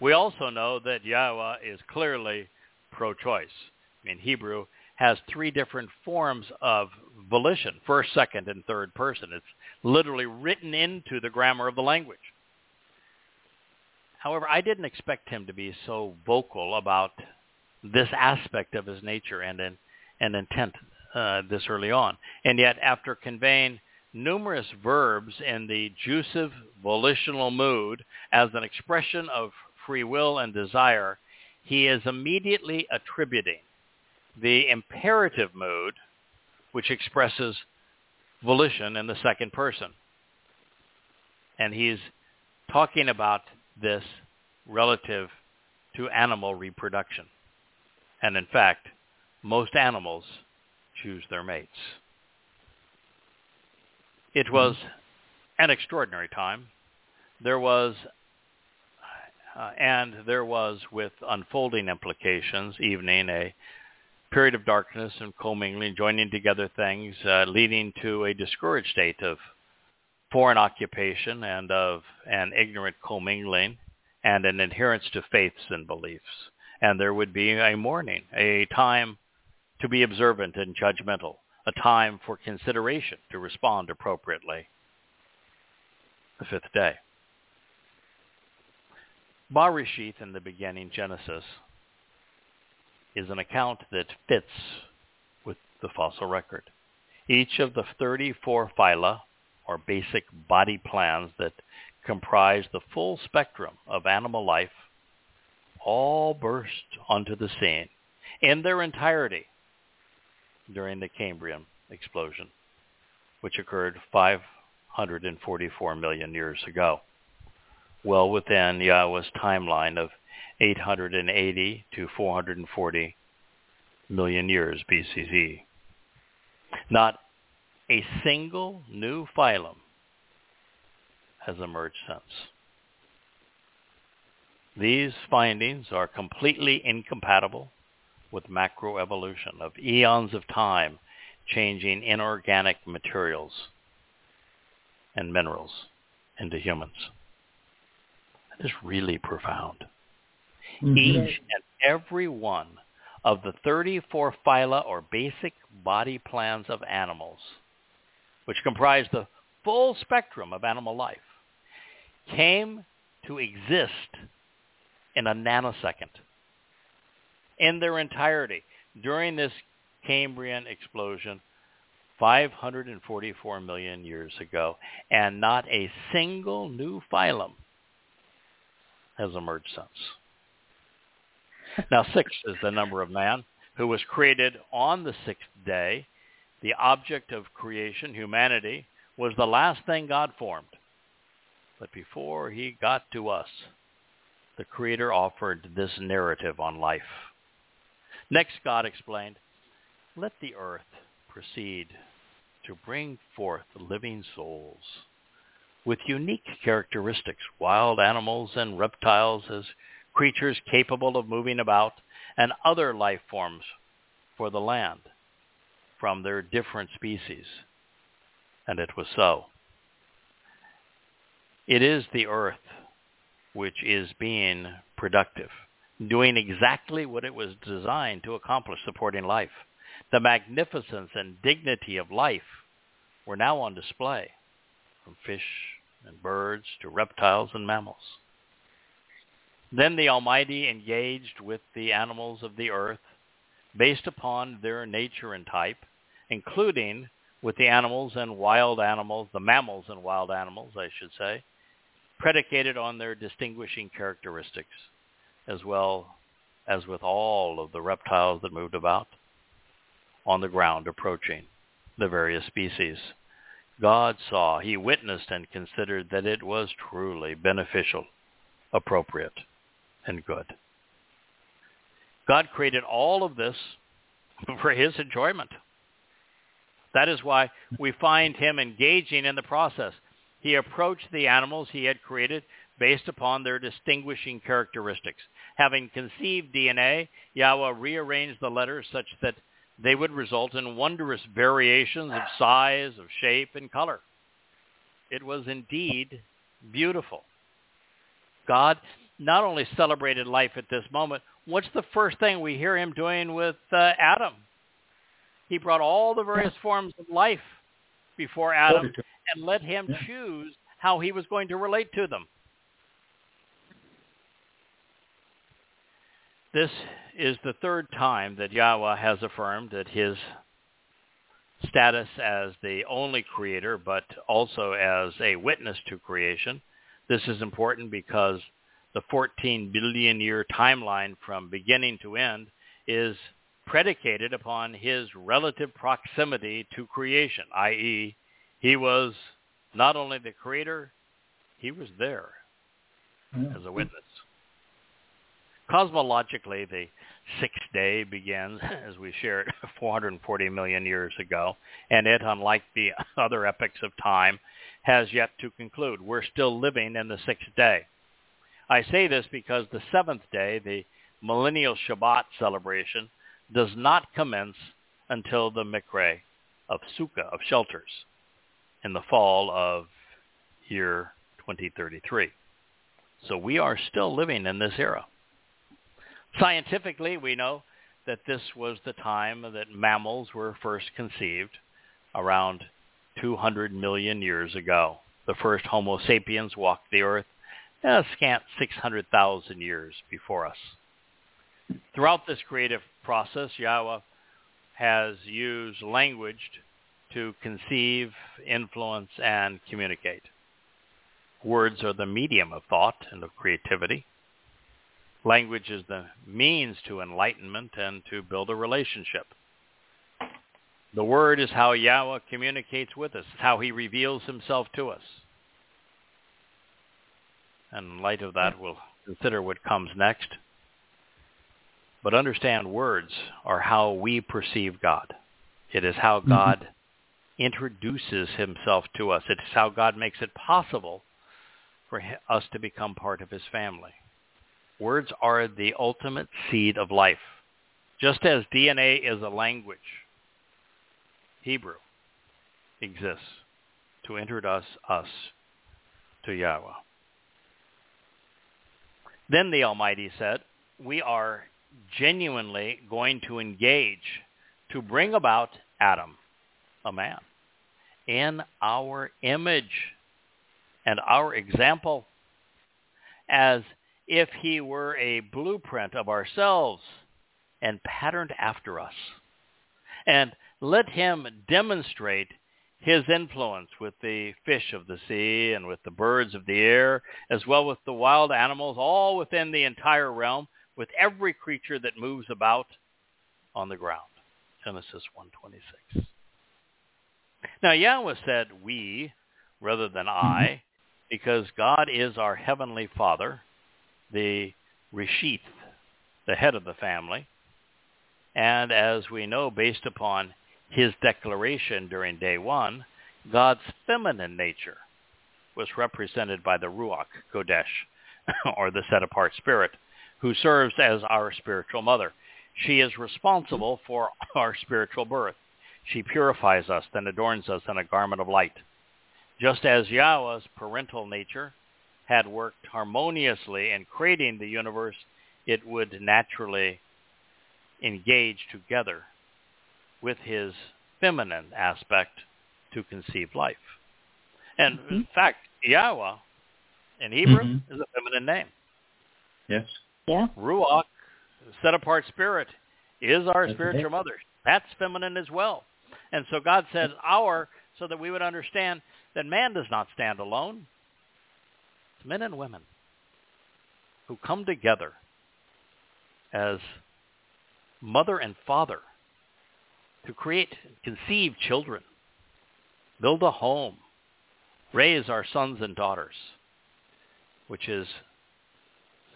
Speaker 3: We also know that Yahweh is clearly pro-choice. I mean, Hebrew has three different forms of volition, first, second, and third person. It's literally written into the grammar of the language. However, I didn't expect him to be so vocal about this aspect of his nature and, and intent uh, this early on. And yet, after conveying numerous verbs in the jussive volitional mood as an expression of free will and desire, he is immediately attributing the imperative mood, which expresses volition in the second person. And he's talking about this relative to animal reproduction. And in fact, most animals choose their mates. It was an extraordinary time. There was, uh, and there was, with unfolding implications, evening, a period of darkness and commingling, joining together things, uh, leading to a discouraged state of foreign occupation and of an ignorant commingling and an adherence to faiths and beliefs and there would be a mourning, a time to be observant and judgmental, a time for consideration to respond appropriately. The fifth day. Barishith in the beginning, Genesis, is an account that fits with the fossil record. Each of the 34 phyla, or basic body plans that comprise the full spectrum of animal life, all burst onto the scene in their entirety during the Cambrian explosion, which occurred 544 million years ago, well within Yahweh's timeline of 880 to 440 million years BCE. Not a single new phylum has emerged since. These findings are completely incompatible with macroevolution of eons of time changing inorganic materials and minerals into humans. Is really profound.
Speaker 1: Mhm.
Speaker 3: Each and every one of the 34 phyla or basic body plans of animals, which comprise the full spectrum of animal life, came to exist in a nanosecond in their entirety during this Cambrian explosion 544 million years ago, and not a single new phylum has emerged since. Now, six is the number of man who was created on the sixth day. The object of creation, humanity, was the last thing God formed. But before he got to us, the Creator offered this narrative on life. Next, God explained, let the earth proceed to bring forth living souls with unique characteristics, wild animals and reptiles as creatures capable of moving about, and other life forms for the land from their different species. And it was so. It is the earth which is being productive, doing exactly what it was designed to accomplish, supporting life. The magnificence and dignity of life were now on display, from fish and birds to reptiles and mammals. Then the Almighty engaged with the animals of the earth based upon their nature and type, including with the animals and wild animals, the mammals and wild animals, I should say, predicated on their distinguishing characteristics, as well as with all of the reptiles that moved about on the ground approaching the various species. God saw, he witnessed and considered that it was truly beneficial, appropriate, and good. God created all of this for his enjoyment. That is why we find him engaging in the process. He approached the animals he had created based upon their distinguishing characteristics. Having conceived DNA, Yahweh rearranged the letters such that they would result in wondrous variations of size, of shape, and color. It was indeed beautiful. God not only celebrated life at this moment, what's the first thing we hear him doing with uh, Adam? He brought all the various forms of life before Adam and let him choose how he was going to relate to them. This is the third time that Yahweh has affirmed that his status as the only creator, but also as a witness to creation. This is important because the 14 billion year timeline from beginning to end is predicated upon his relative proximity to creation, i.e., he was not only the creator, he was there
Speaker 1: Yeah.
Speaker 3: as a witness. Cosmologically, the sixth day begins, as we shared, 440 million years ago, and it, unlike the other epochs of time, has yet to conclude. We're still living in the sixth day. I say this because the seventh day, the millennial Shabbat celebration, does not commence until the Mikre of Sukkah, of shelters, in the fall of year 2033. So we are still living in this era. Scientifically, we know that this was the time that mammals were first conceived, around 200 million years ago. The first Homo sapiens walked the earth a scant 600,000 years before us. Throughout this creative process, Yahweh has used language to conceive, influence, and communicate. Words are the medium of thought and of creativity. Language is the means to enlightenment and to build a relationship. The word is how Yahweh communicates with us, how he reveals himself to us. And in light of that, we'll consider what comes next. But understand words are how we perceive God. It is how mm-hmm. God introduces himself to us. It's how God makes it possible for us to become part of his family. Words are the ultimate seed of life. Just as DNA is a language, Hebrew, exists to introduce us to Yahweh. Then the Almighty said, we are genuinely going to engage to bring about Adam, a man, in our image and our example as if he were a blueprint of ourselves and patterned after us. And let him demonstrate his influence with the fish of the sea and with the birds of the air, as well with the wild animals, all within the entire realm, with every creature that moves about on the ground. Genesis 1.26. Now Yahweh said we rather than I, because God is our heavenly Father, the Reshith, the head of the family. And as we know, based upon his declaration during day one, God's feminine nature was represented by the Ruach Kodesh, or the set-apart spirit, who serves as our spiritual mother. She is responsible for our spiritual birth. She purifies us, then adorns us in a garment of light. Just as Yahweh's parental nature had worked harmoniously in creating the universe, it would naturally engage together with his feminine aspect to conceive life. And mm-hmm. in fact, Yahweh in Hebrew mm-hmm. is a feminine name.
Speaker 4: Yes.
Speaker 5: Yeah.
Speaker 3: Ruach, set apart spirit, is our That's spiritual mother. That's feminine as well. And so God says our so that we would understand that man does not stand alone. Men and women who come together as mother and father to create, conceive children, build a home, raise our sons and daughters, which is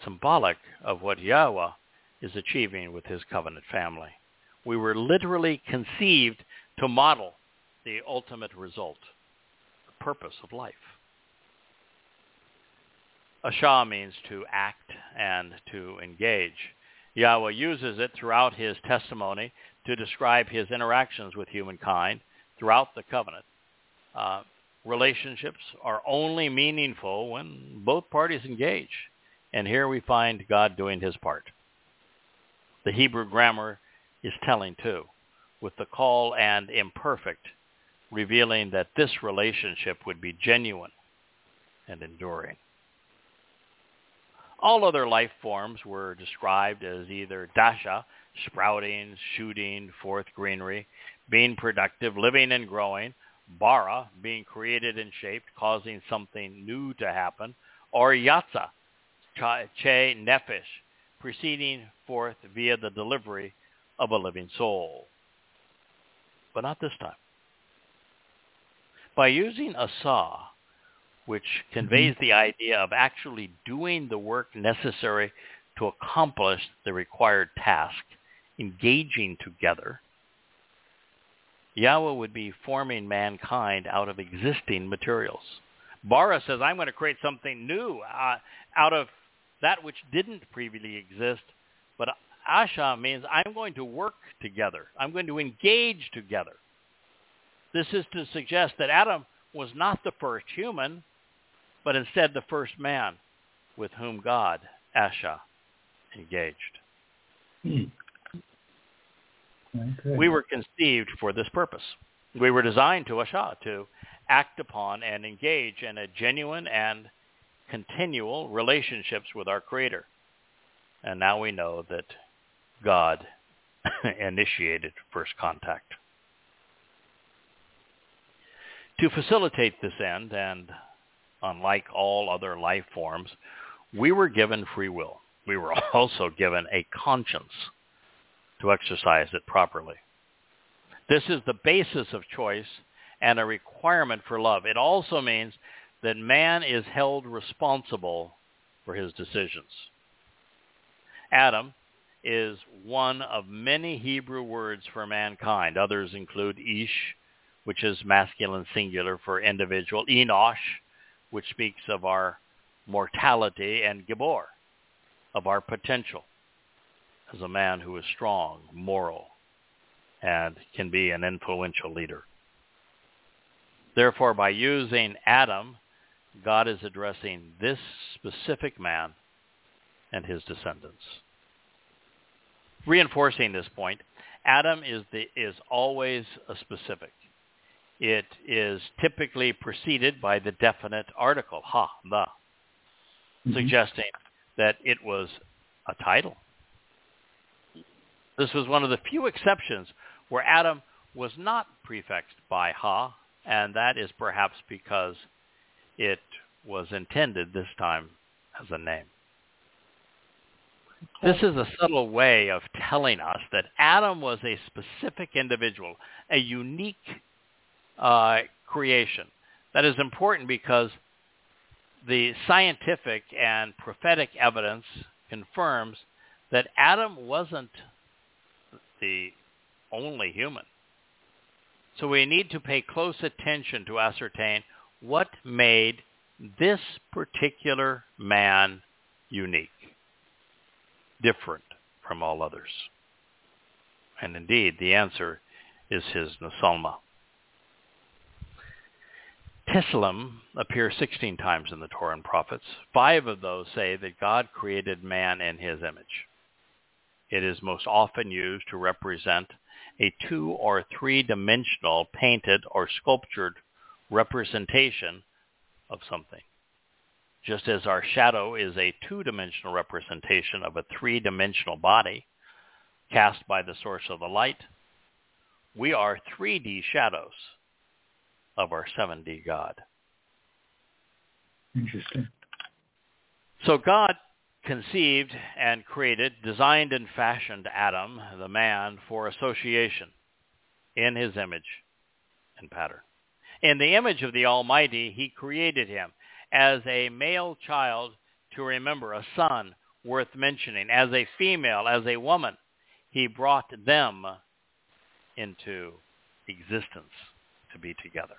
Speaker 3: symbolic of what Yahweh is achieving with his covenant family. We were literally conceived to model the ultimate result, the purpose of life. Asha means to act and to engage. Yahweh uses it throughout his testimony to describe his interactions with humankind throughout the covenant. Uh, relationships are only meaningful when both parties engage. And here we find God doing his part. The Hebrew grammar is telling too, with the qal and imperfect, revealing that this relationship would be genuine and enduring. All other life forms were described as either dasha, sprouting, shooting forth greenery, being productive, living and growing, bara, being created and shaped, causing something new to happen, or yatsa, che nefesh, proceeding forth via the delivery of a living soul. But not this time. By using a saw, which conveys mm-hmm. the idea of actually doing the work necessary to accomplish the required task, engaging together, Yahweh would be forming mankind out of existing materials. Bara says, I'm going to create something new uh, out of that which didn't previously exist. But Asha means I'm going to work together. I'm going to engage together. This is to suggest that Adam was not the first human, but instead the first man with whom God, Asha, engaged. Hmm. Okay. We were conceived for this purpose. We were designed to Asha, to act upon and engage in a genuine and continual relationships with our Creator. And now we know that God initiated first contact. To facilitate this end, and unlike all other life forms, we were given free will. We were also given a conscience to exercise it properly. This is the basis of choice and a requirement for love. It also means that man is held responsible for his decisions. Adam is one of many Hebrew words for mankind. Others include Ish, which is masculine singular for individual, Enosh, which speaks of our mortality, and Gibor, of our potential as a man who is strong, moral, and can be an influential leader. Therefore, by using Adam, God is addressing this specific man and his descendants. Reinforcing this point, Adam is, the, is always a specific. It is typically preceded by the definite article, ha, the, mm-hmm. suggesting that it was a title. This was one of the few exceptions where Adam was not prefixed by ha, and that is perhaps because it was intended this time as a name. This is a subtle way of telling us that Adam was a specific individual, a unique uh, creation. That is important because the scientific and prophetic evidence confirms that Adam wasn't the only human. So we need to pay close attention to ascertain what made this particular man unique, different from all others. And indeed, the answer is his Nesalma. Tselem appears 16 times in the Torah and prophets. Five of those say that God created man in his image. It is most often used to represent a two or three-dimensional painted or sculptured representation of something. Just as our shadow is a two-dimensional representation of a three-dimensional body cast by the source of the light, we are 3D shadows of our 7D God.
Speaker 1: Interesting.
Speaker 3: So God conceived and created, designed and fashioned Adam, the man, for association in his image and pattern. In the image of the Almighty, he created him as a male child to remember, a son worth mentioning, as a female, as a woman. He brought them into existence to be together.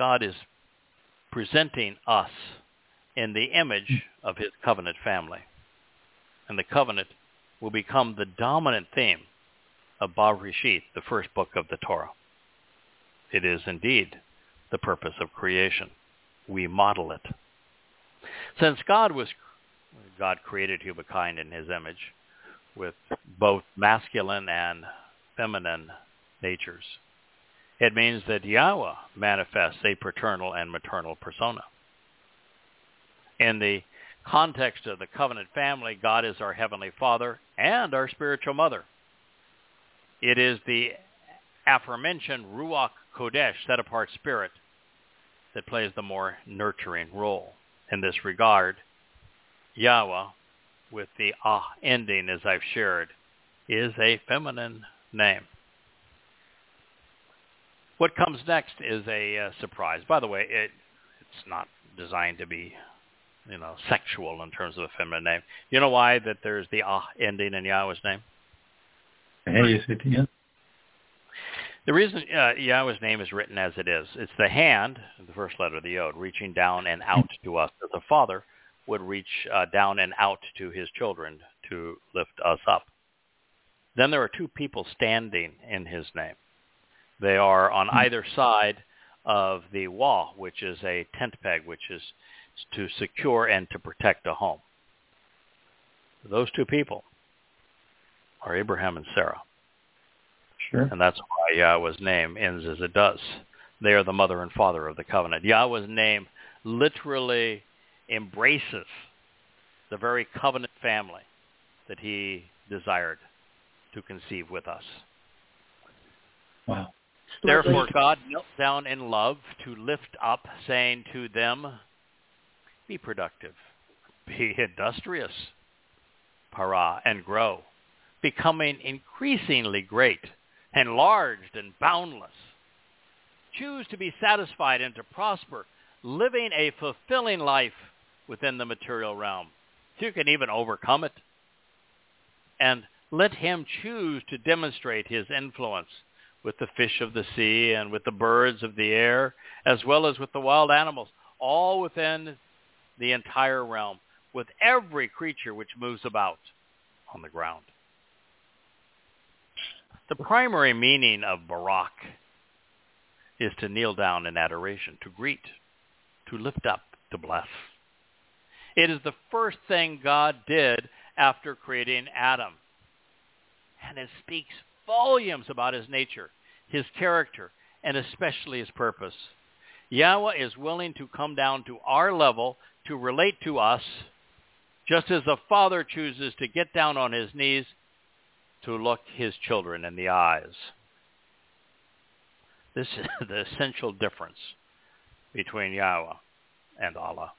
Speaker 3: God is presenting us in the image of his covenant family. And the covenant will become the dominant theme of Barishith, the first book of the Torah. It is indeed the purpose of creation. We model it. Since God was God created humankind in his image with both masculine and feminine natures. It means that Yahweh manifests a paternal and maternal persona. In the context of the covenant family, God is our heavenly father and our spiritual mother. It is the aforementioned Ruach Kodesh, set-apart spirit, that plays the more nurturing role. In this regard, Yahweh, with the ah ending as I've shared, is a feminine name. What comes next is a uh, surprise. By the way, it, it's not designed to be, you know, sexual in terms of a feminine name. You know why that there's the ah ending in Yahweh's name?
Speaker 1: Hey, again.
Speaker 3: The reason uh, Yahweh's name is written as it is, it's the hand, the first letter of the Yod, reaching down and out to us as a father would reach uh, down and out to his children to lift us up. Then there are two people standing in his name. They are on hmm. either side of the Wah, which is a tent peg, which is to secure and to protect a home. Those two people are Abraham and Sarah.
Speaker 1: Sure.
Speaker 3: And that's why Yahweh's name ends as it does. They are the mother and father of the covenant. Yahweh's name literally embraces the very covenant family that he desired to conceive with us.
Speaker 1: Wow.
Speaker 3: Therefore God knelt down in love to lift up, saying to them, Be productive, be industrious, parah, and grow, becoming increasingly great, enlarged and boundless. Choose to be satisfied and to prosper, living a fulfilling life within the material realm. You can even overcome it. And let him choose to demonstrate his influence with the fish of the sea and with the birds of the air, as well as with the wild animals, all within the entire realm, with every creature which moves about on the ground. The primary meaning of Barak is to kneel down in adoration, to greet, to lift up, to bless. It is the first thing God did after creating Adam. And it speaks volumes about his nature, his character, and especially his purpose. Yahweh is willing to come down to our level to relate to us, just as a father chooses to get down on his knees to look his children in the eyes. This is the essential difference between Yahweh and Allah.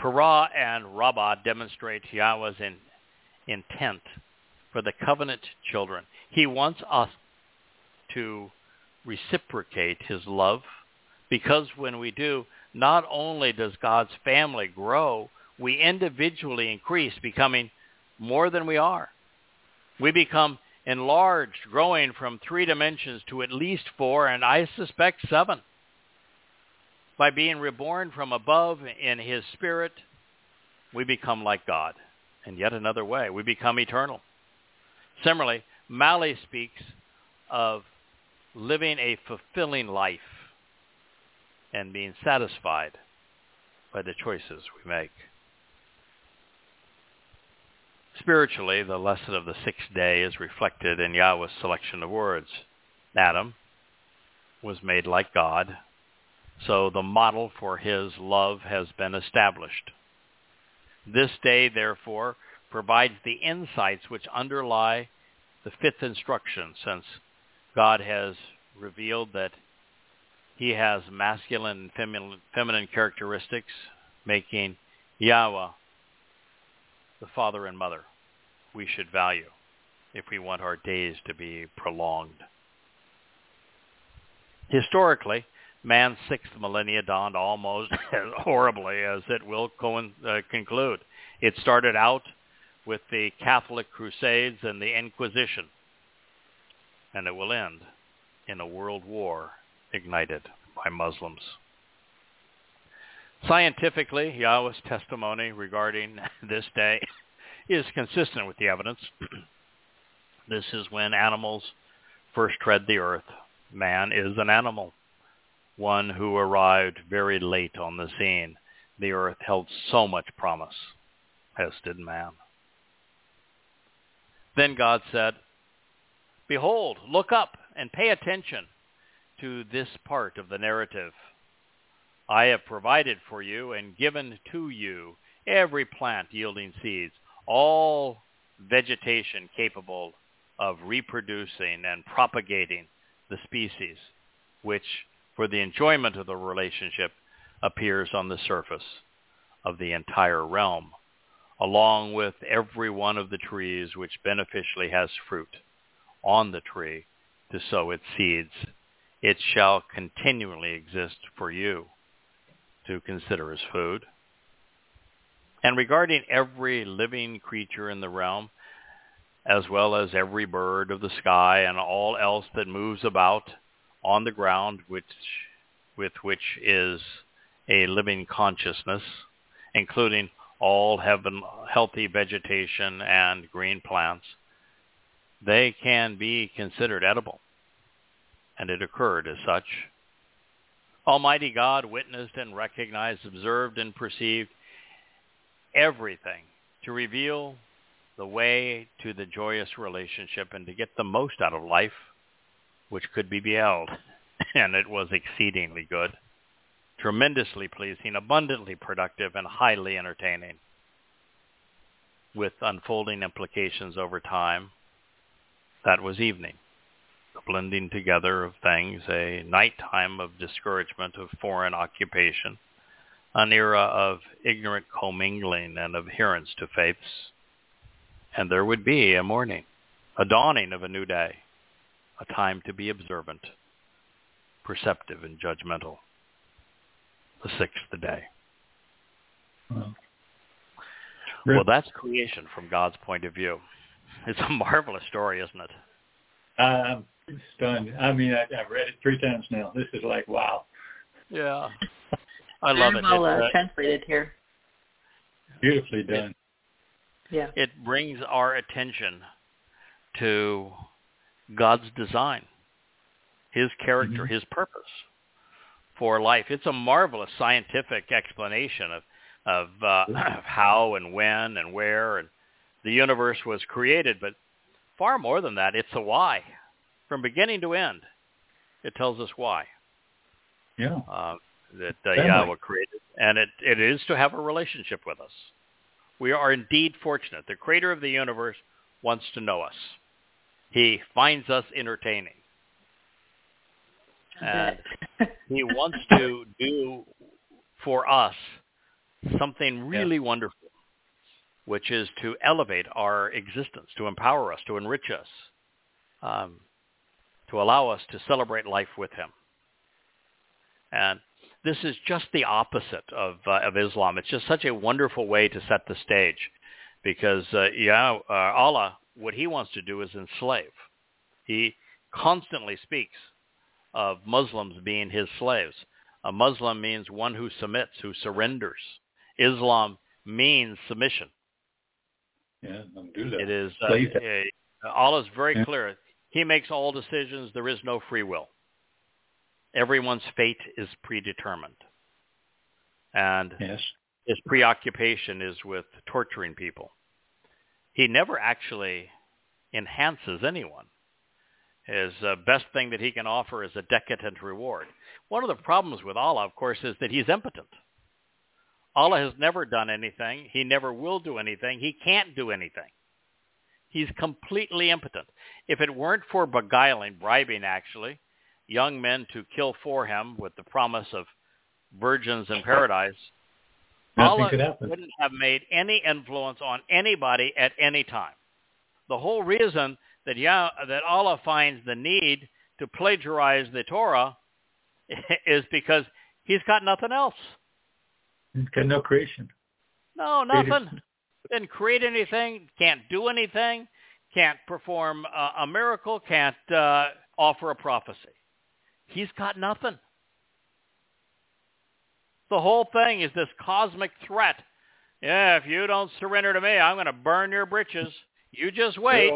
Speaker 3: Parah and Rabbah demonstrate Yahweh's in, intent for the covenant children. He wants us to reciprocate his love because when we do, not only does God's family grow, we individually increase, becoming more than we are. We become enlarged, growing from three dimensions to at least four, and I suspect seven. By being reborn from above in his spirit, we become like God. And yet another way, we become eternal. Similarly, Mali speaks of living a fulfilling life and being satisfied by the choices we make. Spiritually, the lesson of the sixth day is reflected in Yahweh's selection of words. Adam was made like God, so the model for his love has been established. This day, therefore, provides the insights which underlie the fifth instruction, since God has revealed that he has masculine and feminine, characteristics, making Yahweh the father and mother we should value if we want our days to be prolonged. Historically, man's sixth millennia dawned almost as horribly as it will co- uh, conclude. It started out with the Catholic Crusades and the Inquisition, and it will end in a world war ignited by Muslims. Scientifically, Yahweh's testimony regarding this day is consistent with the evidence. this is when animals first tread the earth. Man is an animal, one who arrived very late on the scene. The earth held so much promise, as did man. Then God said, Behold, look up and pay attention to this part of the narrative. I have provided for you and given to you every plant yielding seeds, all vegetation capable of reproducing and propagating the species, which, for the enjoyment of the relationship, appears on the surface of the entire realm, along with every one of the trees which beneficially has fruit on the tree to sow its seeds. It shall continually exist for you to consider as food. And regarding every living creature in the realm, as well as every bird of the sky and all else that moves about on the ground, which, with which is a living consciousness, including all heaven, healthy vegetation and green plants, they can be considered edible. And it occurred as such. Almighty God witnessed and recognized, observed and perceived everything to reveal the way to the joyous relationship and to get the most out of life, which could be beheld. and it was exceedingly good, tremendously pleasing, abundantly productive, and highly entertaining, with unfolding implications over time that was evening. The blending together of things, a nighttime of discouragement of foreign occupation, an era of ignorant commingling and adherence to faiths. And there would be a morning, a dawning of a new day, a time to be observant, perceptive and judgmental. The sixth day. Well, well, that's creation from God's point of view. It's a marvelous story, isn't it?
Speaker 1: I'm stunned. I mean, I, I've read it three times now. This is like wow.
Speaker 3: Yeah, I love
Speaker 5: Very
Speaker 3: it.
Speaker 5: well
Speaker 3: it
Speaker 5: uh, translated here.
Speaker 1: Beautifully done.
Speaker 5: Yeah.
Speaker 3: It brings our attention to God's design, his character,
Speaker 1: Mhm.
Speaker 3: his purpose for life. It's a marvelous scientific explanation of of uh, how and when and where and the universe was created, but far more than that, it's a why. From beginning to end, it tells us why
Speaker 1: Yeah.
Speaker 3: uh, that uh, Yahweh created, and it, it is to have a relationship with us. We are indeed fortunate. The creator of the universe wants to know us. He finds us entertaining. And he wants to do for us something really wonderful, which is to elevate our existence, to empower us, to enrich us, um, to allow us to celebrate life with him. And this is just the opposite of, uh, of Islam. It's just such a wonderful way to set the stage because uh, yeah, uh, Allah, what he wants to do is enslave. He constantly speaks of Muslims being his slaves. A Muslim means one who submits, who surrenders. Islam means submission.
Speaker 1: Yeah. Alhamdulillah.
Speaker 3: It is uh,
Speaker 1: Slave.
Speaker 3: uh, Allah is very
Speaker 1: Yeah.
Speaker 3: clear. He makes all decisions. There is no free will. Everyone's fate is predetermined, and
Speaker 1: Yes.
Speaker 3: his preoccupation is with torturing people. He never actually enhances anyone. His uh, best thing that he can offer is a decadent reward. One of the problems with Allah, of course, is that he's impotent. Allah has never done anything. He never will do anything. He can't do anything. He's completely impotent. If it weren't for beguiling, bribing actually, young men to kill for him with the promise of virgins in paradise,
Speaker 1: Nothing
Speaker 3: Allah wouldn't have made any influence on anybody at any time. The whole reason that Yah, that Allah finds the need to plagiarize the Torah is because he's got nothing else.
Speaker 1: Got no creation.
Speaker 3: No, nothing. Didn't create anything. Can't do anything. Can't perform a, a miracle. Can't uh, offer a prophecy. He's got nothing. The whole thing is this cosmic threat. Yeah, if you don't surrender to me, I'm going to burn your britches. You just wait.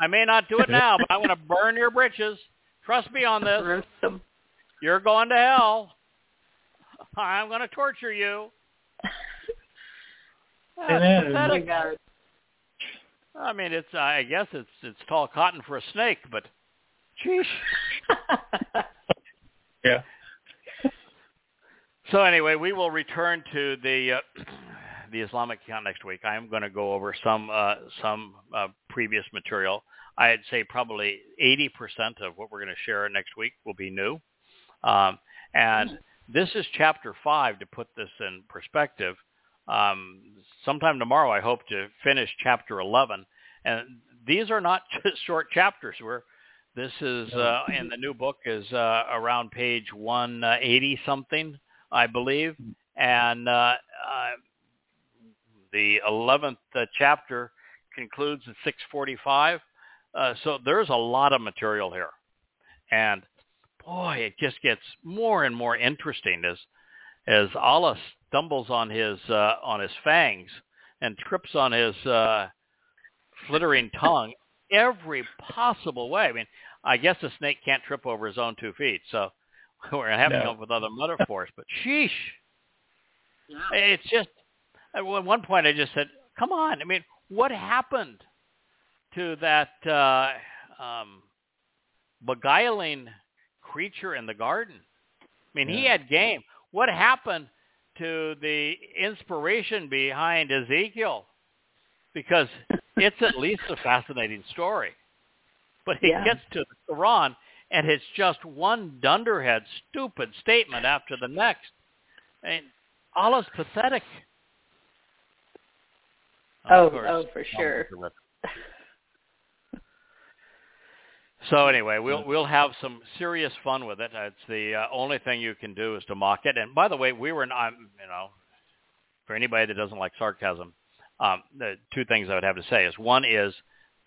Speaker 3: I may not do it now, but I'm going to burn your britches. Trust me on this.
Speaker 5: Them.
Speaker 3: You're going to hell. I'm going to torture you. That's
Speaker 1: Amen.
Speaker 3: Pathetic. I mean, it's I guess it's it's tall cotton for a snake, but sheesh.
Speaker 1: Yeah.
Speaker 3: So anyway, we will return to the uh, the Islamic account next week. I am going to go over some uh, some uh, previous material. I'd say probably 80% of what we're going to share next week will be new. Um, and this is chapter five to put this in perspective. Um, sometime tomorrow, I hope to finish chapter 11. And these are not just short chapters. We're this is uh, in the new book is uh, around page 180 something, I believe, and uh, uh, the 11th uh, chapter concludes at 6:45. Uh, so there's a lot of material here, and boy, it just gets more and more interesting as as Allah stumbles on his uh, on his fangs and trips on his uh, flittering tongue every possible way. I mean, I guess a snake can't trip over his own two feet, so we're having to
Speaker 1: No.
Speaker 3: come up with other metaphors. But sheesh, it's just at one point I just said, "Come on! I mean, what happened to that uh, um, beguiling creature in the garden? I mean, he had game. What happened to the inspiration behind Ezekiel? Because it's at least a fascinating story. But he
Speaker 5: Yeah.
Speaker 3: gets to the Quran, and it's just one dunderhead, stupid statement after the next. I mean, Allah's pathetic.
Speaker 5: Oh,
Speaker 3: course,
Speaker 5: oh, for sure.
Speaker 3: So anyway, we'll we'll have some serious fun with it. It's the uh, only thing you can do is to mock it. And by the way, we were not, you know, for anybody that doesn't like sarcasm, um, the two things I would have to say is one is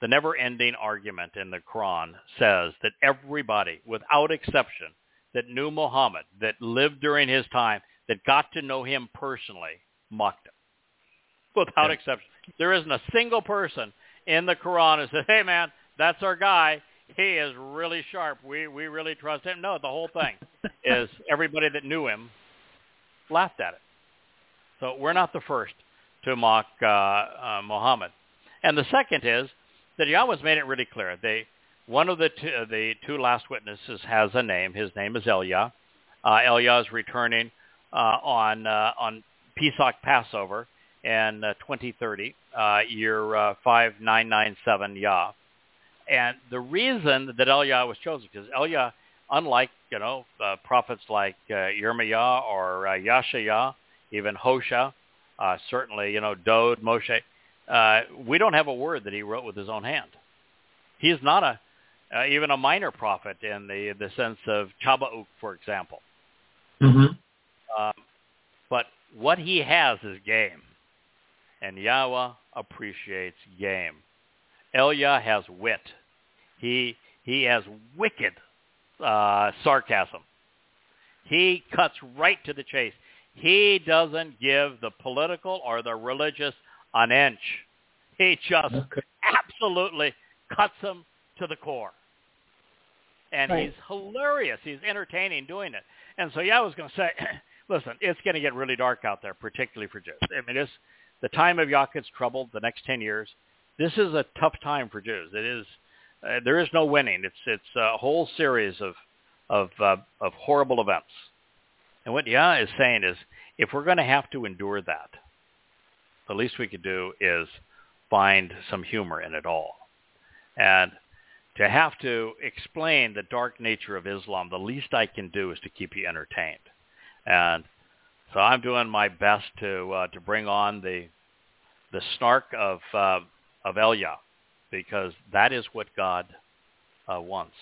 Speaker 3: the never-ending argument in the Quran says that everybody, without exception, that knew Muhammad, that lived during his time, that got to know him personally, mocked him. Without
Speaker 1: Yeah.
Speaker 3: exception. There isn't a single person in the Quran who says, hey man, that's our guy. He is really sharp. We we really trust him. No, the whole thing is everybody that knew him laughed at it. So we're not the first to mock uh, uh, Muhammad. And the second is that Yahweh's made it really clear. They one of the two, uh, the two last witnesses has a name. His name is Elia. Uh, Elia is returning uh, on uh, on Pesach Passover in uh, 2030, uh, year uh, 5997 Yah. And the reason that Elia was chosen, because Elia, unlike, you know, uh, prophets like uh, Yirmiyah or uh, Yashaya, even Hosha, uh, certainly, you know, Dowd, Moshe, uh, we don't have a word that he wrote with his own hand. He is not a, uh, even a minor prophet in the, the sense of Chabauk, for example.
Speaker 1: Mm-hmm.
Speaker 3: Um, but what he has is game. And Yahowah appreciates game. Elia has wit. He he has wicked uh, sarcasm. He cuts right to the chase. He doesn't give the political or the religious an inch. He just
Speaker 1: Okay.
Speaker 3: absolutely cuts them to the core. And
Speaker 1: Right.
Speaker 3: he's hilarious. He's entertaining doing it. And so yeah, I was going to say, listen, it's going to get really dark out there, particularly for Jews. I mean, it's the time of Yaakov's trouble, the next 10 years. This is a tough time for Jews. It is, uh, there is no winning. It's, it's a whole series of, of, uh, of horrible events. And what Yah is saying is, if we're going to have to endure that, the least we could do is find some humor in it all. And to have to explain the dark nature of Islam, the least I can do is to keep you entertained. And so I'm doing my best to uh, to bring on the the snark of uh, of Elia, because that is what God uh, wants.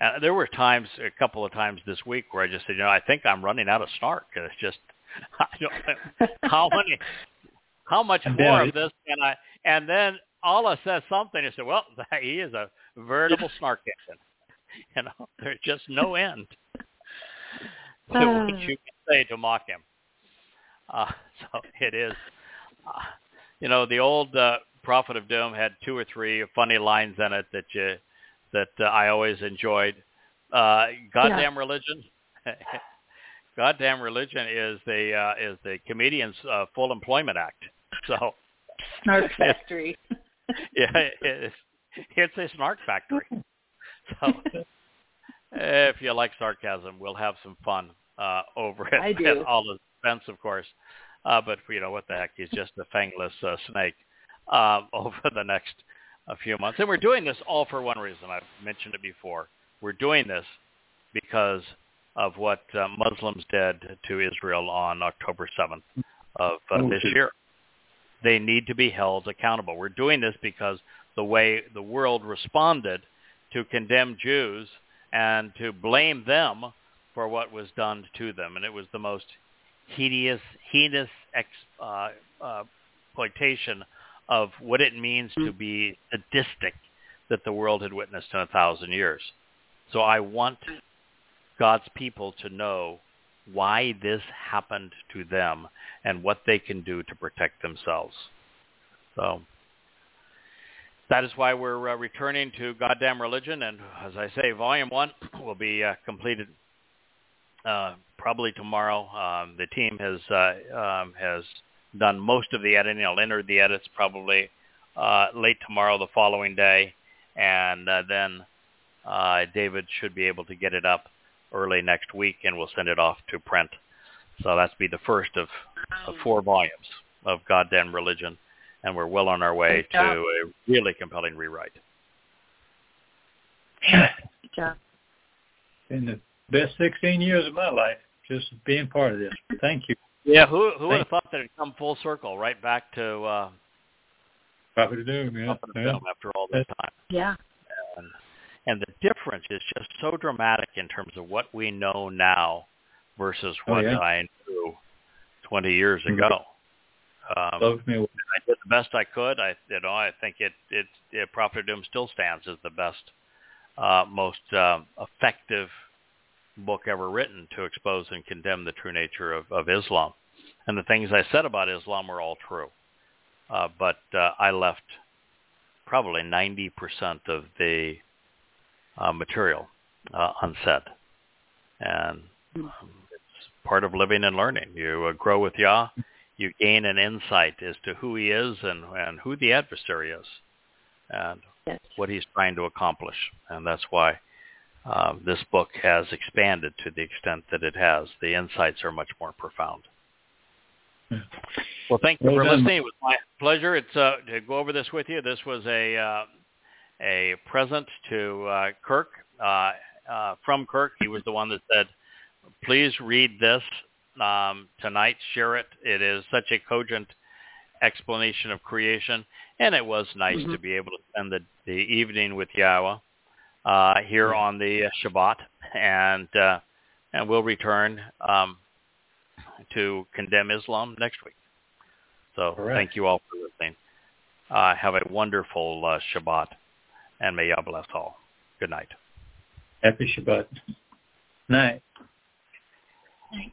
Speaker 3: And there were times, a couple of times this week, where I just said, you know, I think I'm running out of snark. It's just, I don't how many, how much more of this can I? And then Allah says something. I said, well, he is a veritable snark engine. You know, there's just no end to what
Speaker 5: Ah.
Speaker 3: you can say to mock him. Uh, so it is, uh, you know, the old uh, Prophet of Doom had two or three funny lines in it that you that uh, I always enjoyed. Uh, goddamn religion. goddamn religion is the uh, is the comedian's uh, full employment act. So
Speaker 5: Snark Factory.
Speaker 3: yeah, it's, it's a snark factory. So if you like sarcasm, we'll have some fun uh, over it
Speaker 5: I do.
Speaker 3: at Allah's expense, of course. Uh, but you know what the heck? He's just a fangless uh, snake um, over the next a few months, and we're doing this all for one reason. I've mentioned it before. We're doing this because of what uh, Muslims did to Israel on October 7th of uh,
Speaker 1: Oh,
Speaker 3: this year. They need to be held accountable. We're doing this because the way the world responded to condemn Jews and to blame them for what was done to them, and it was the most hideous, heinous uh, uh, exploitation of what it means to be sadistic that the world had witnessed in a thousand years. So I want God's people to know why this happened to them and what they can do to protect themselves. So that is why we're uh, returning to goddamn religion, and as I say, volume one will be uh, completed uh, probably tomorrow. Um, the team has uh, um, has done most of the editing. I'll enter the edits probably uh, late tomorrow, the following day, and uh, then uh, David should be able to get it up early next week, and we'll send it off to print. So that's be the first of, of four volumes of Goddamn Religion, and we're well on our way to a really compelling rewrite.
Speaker 5: Good job.
Speaker 1: In the best 16 years of my life, just being part of this. Thank you,
Speaker 3: Yeah, who who would have thought that it'd come full circle, right back to uh,
Speaker 1: Prophet of Doom. Yeah,
Speaker 3: Prophet of
Speaker 1: yeah.
Speaker 3: Doom after all this time.
Speaker 5: Yeah.
Speaker 3: And, and the difference is just so dramatic in terms of what we know now versus
Speaker 1: Oh,
Speaker 3: what
Speaker 1: yeah.
Speaker 3: I knew 20 years
Speaker 1: Mhm.
Speaker 3: ago. Um,
Speaker 1: Blows me away.
Speaker 3: I did the best I could. I, you know, I think it, it, it Prophet of Doom still stands as the best, uh, most um, effective book ever written to expose and condemn the true nature of, of Islam. And the things I said about Islam were all true. Uh, but uh, I left probably 90% of the uh, material uh, unsaid. And um, it's part of living and learning. You uh, grow with Yah. You gain an insight as to who he is and, and who the adversary is and
Speaker 5: Yes.
Speaker 3: what he's trying to accomplish. And that's why um, this book has expanded to the extent that it has. The insights are much more profound.
Speaker 1: Yeah.
Speaker 3: Well, thank you
Speaker 1: Well
Speaker 3: for
Speaker 1: done.
Speaker 3: listening. It was my pleasure. It's uh, to go over this with you. This was a uh, a present to uh, Kirk uh, uh, from Kirk. He was the one that said, "Please read this um, tonight. Share it. It is such a cogent explanation of creation." And it was nice
Speaker 5: Mhm.
Speaker 3: to be able to spend the, the evening with Yahowah uh, here on the uh, Shabbat, and uh, and we'll return um, to condemn Islam next week. So
Speaker 1: Correct.
Speaker 3: thank you all for listening. Uh, have a wonderful uh, Shabbat, and may Yah bless all. Good night.
Speaker 1: Happy Shabbat. Night.
Speaker 5: Thank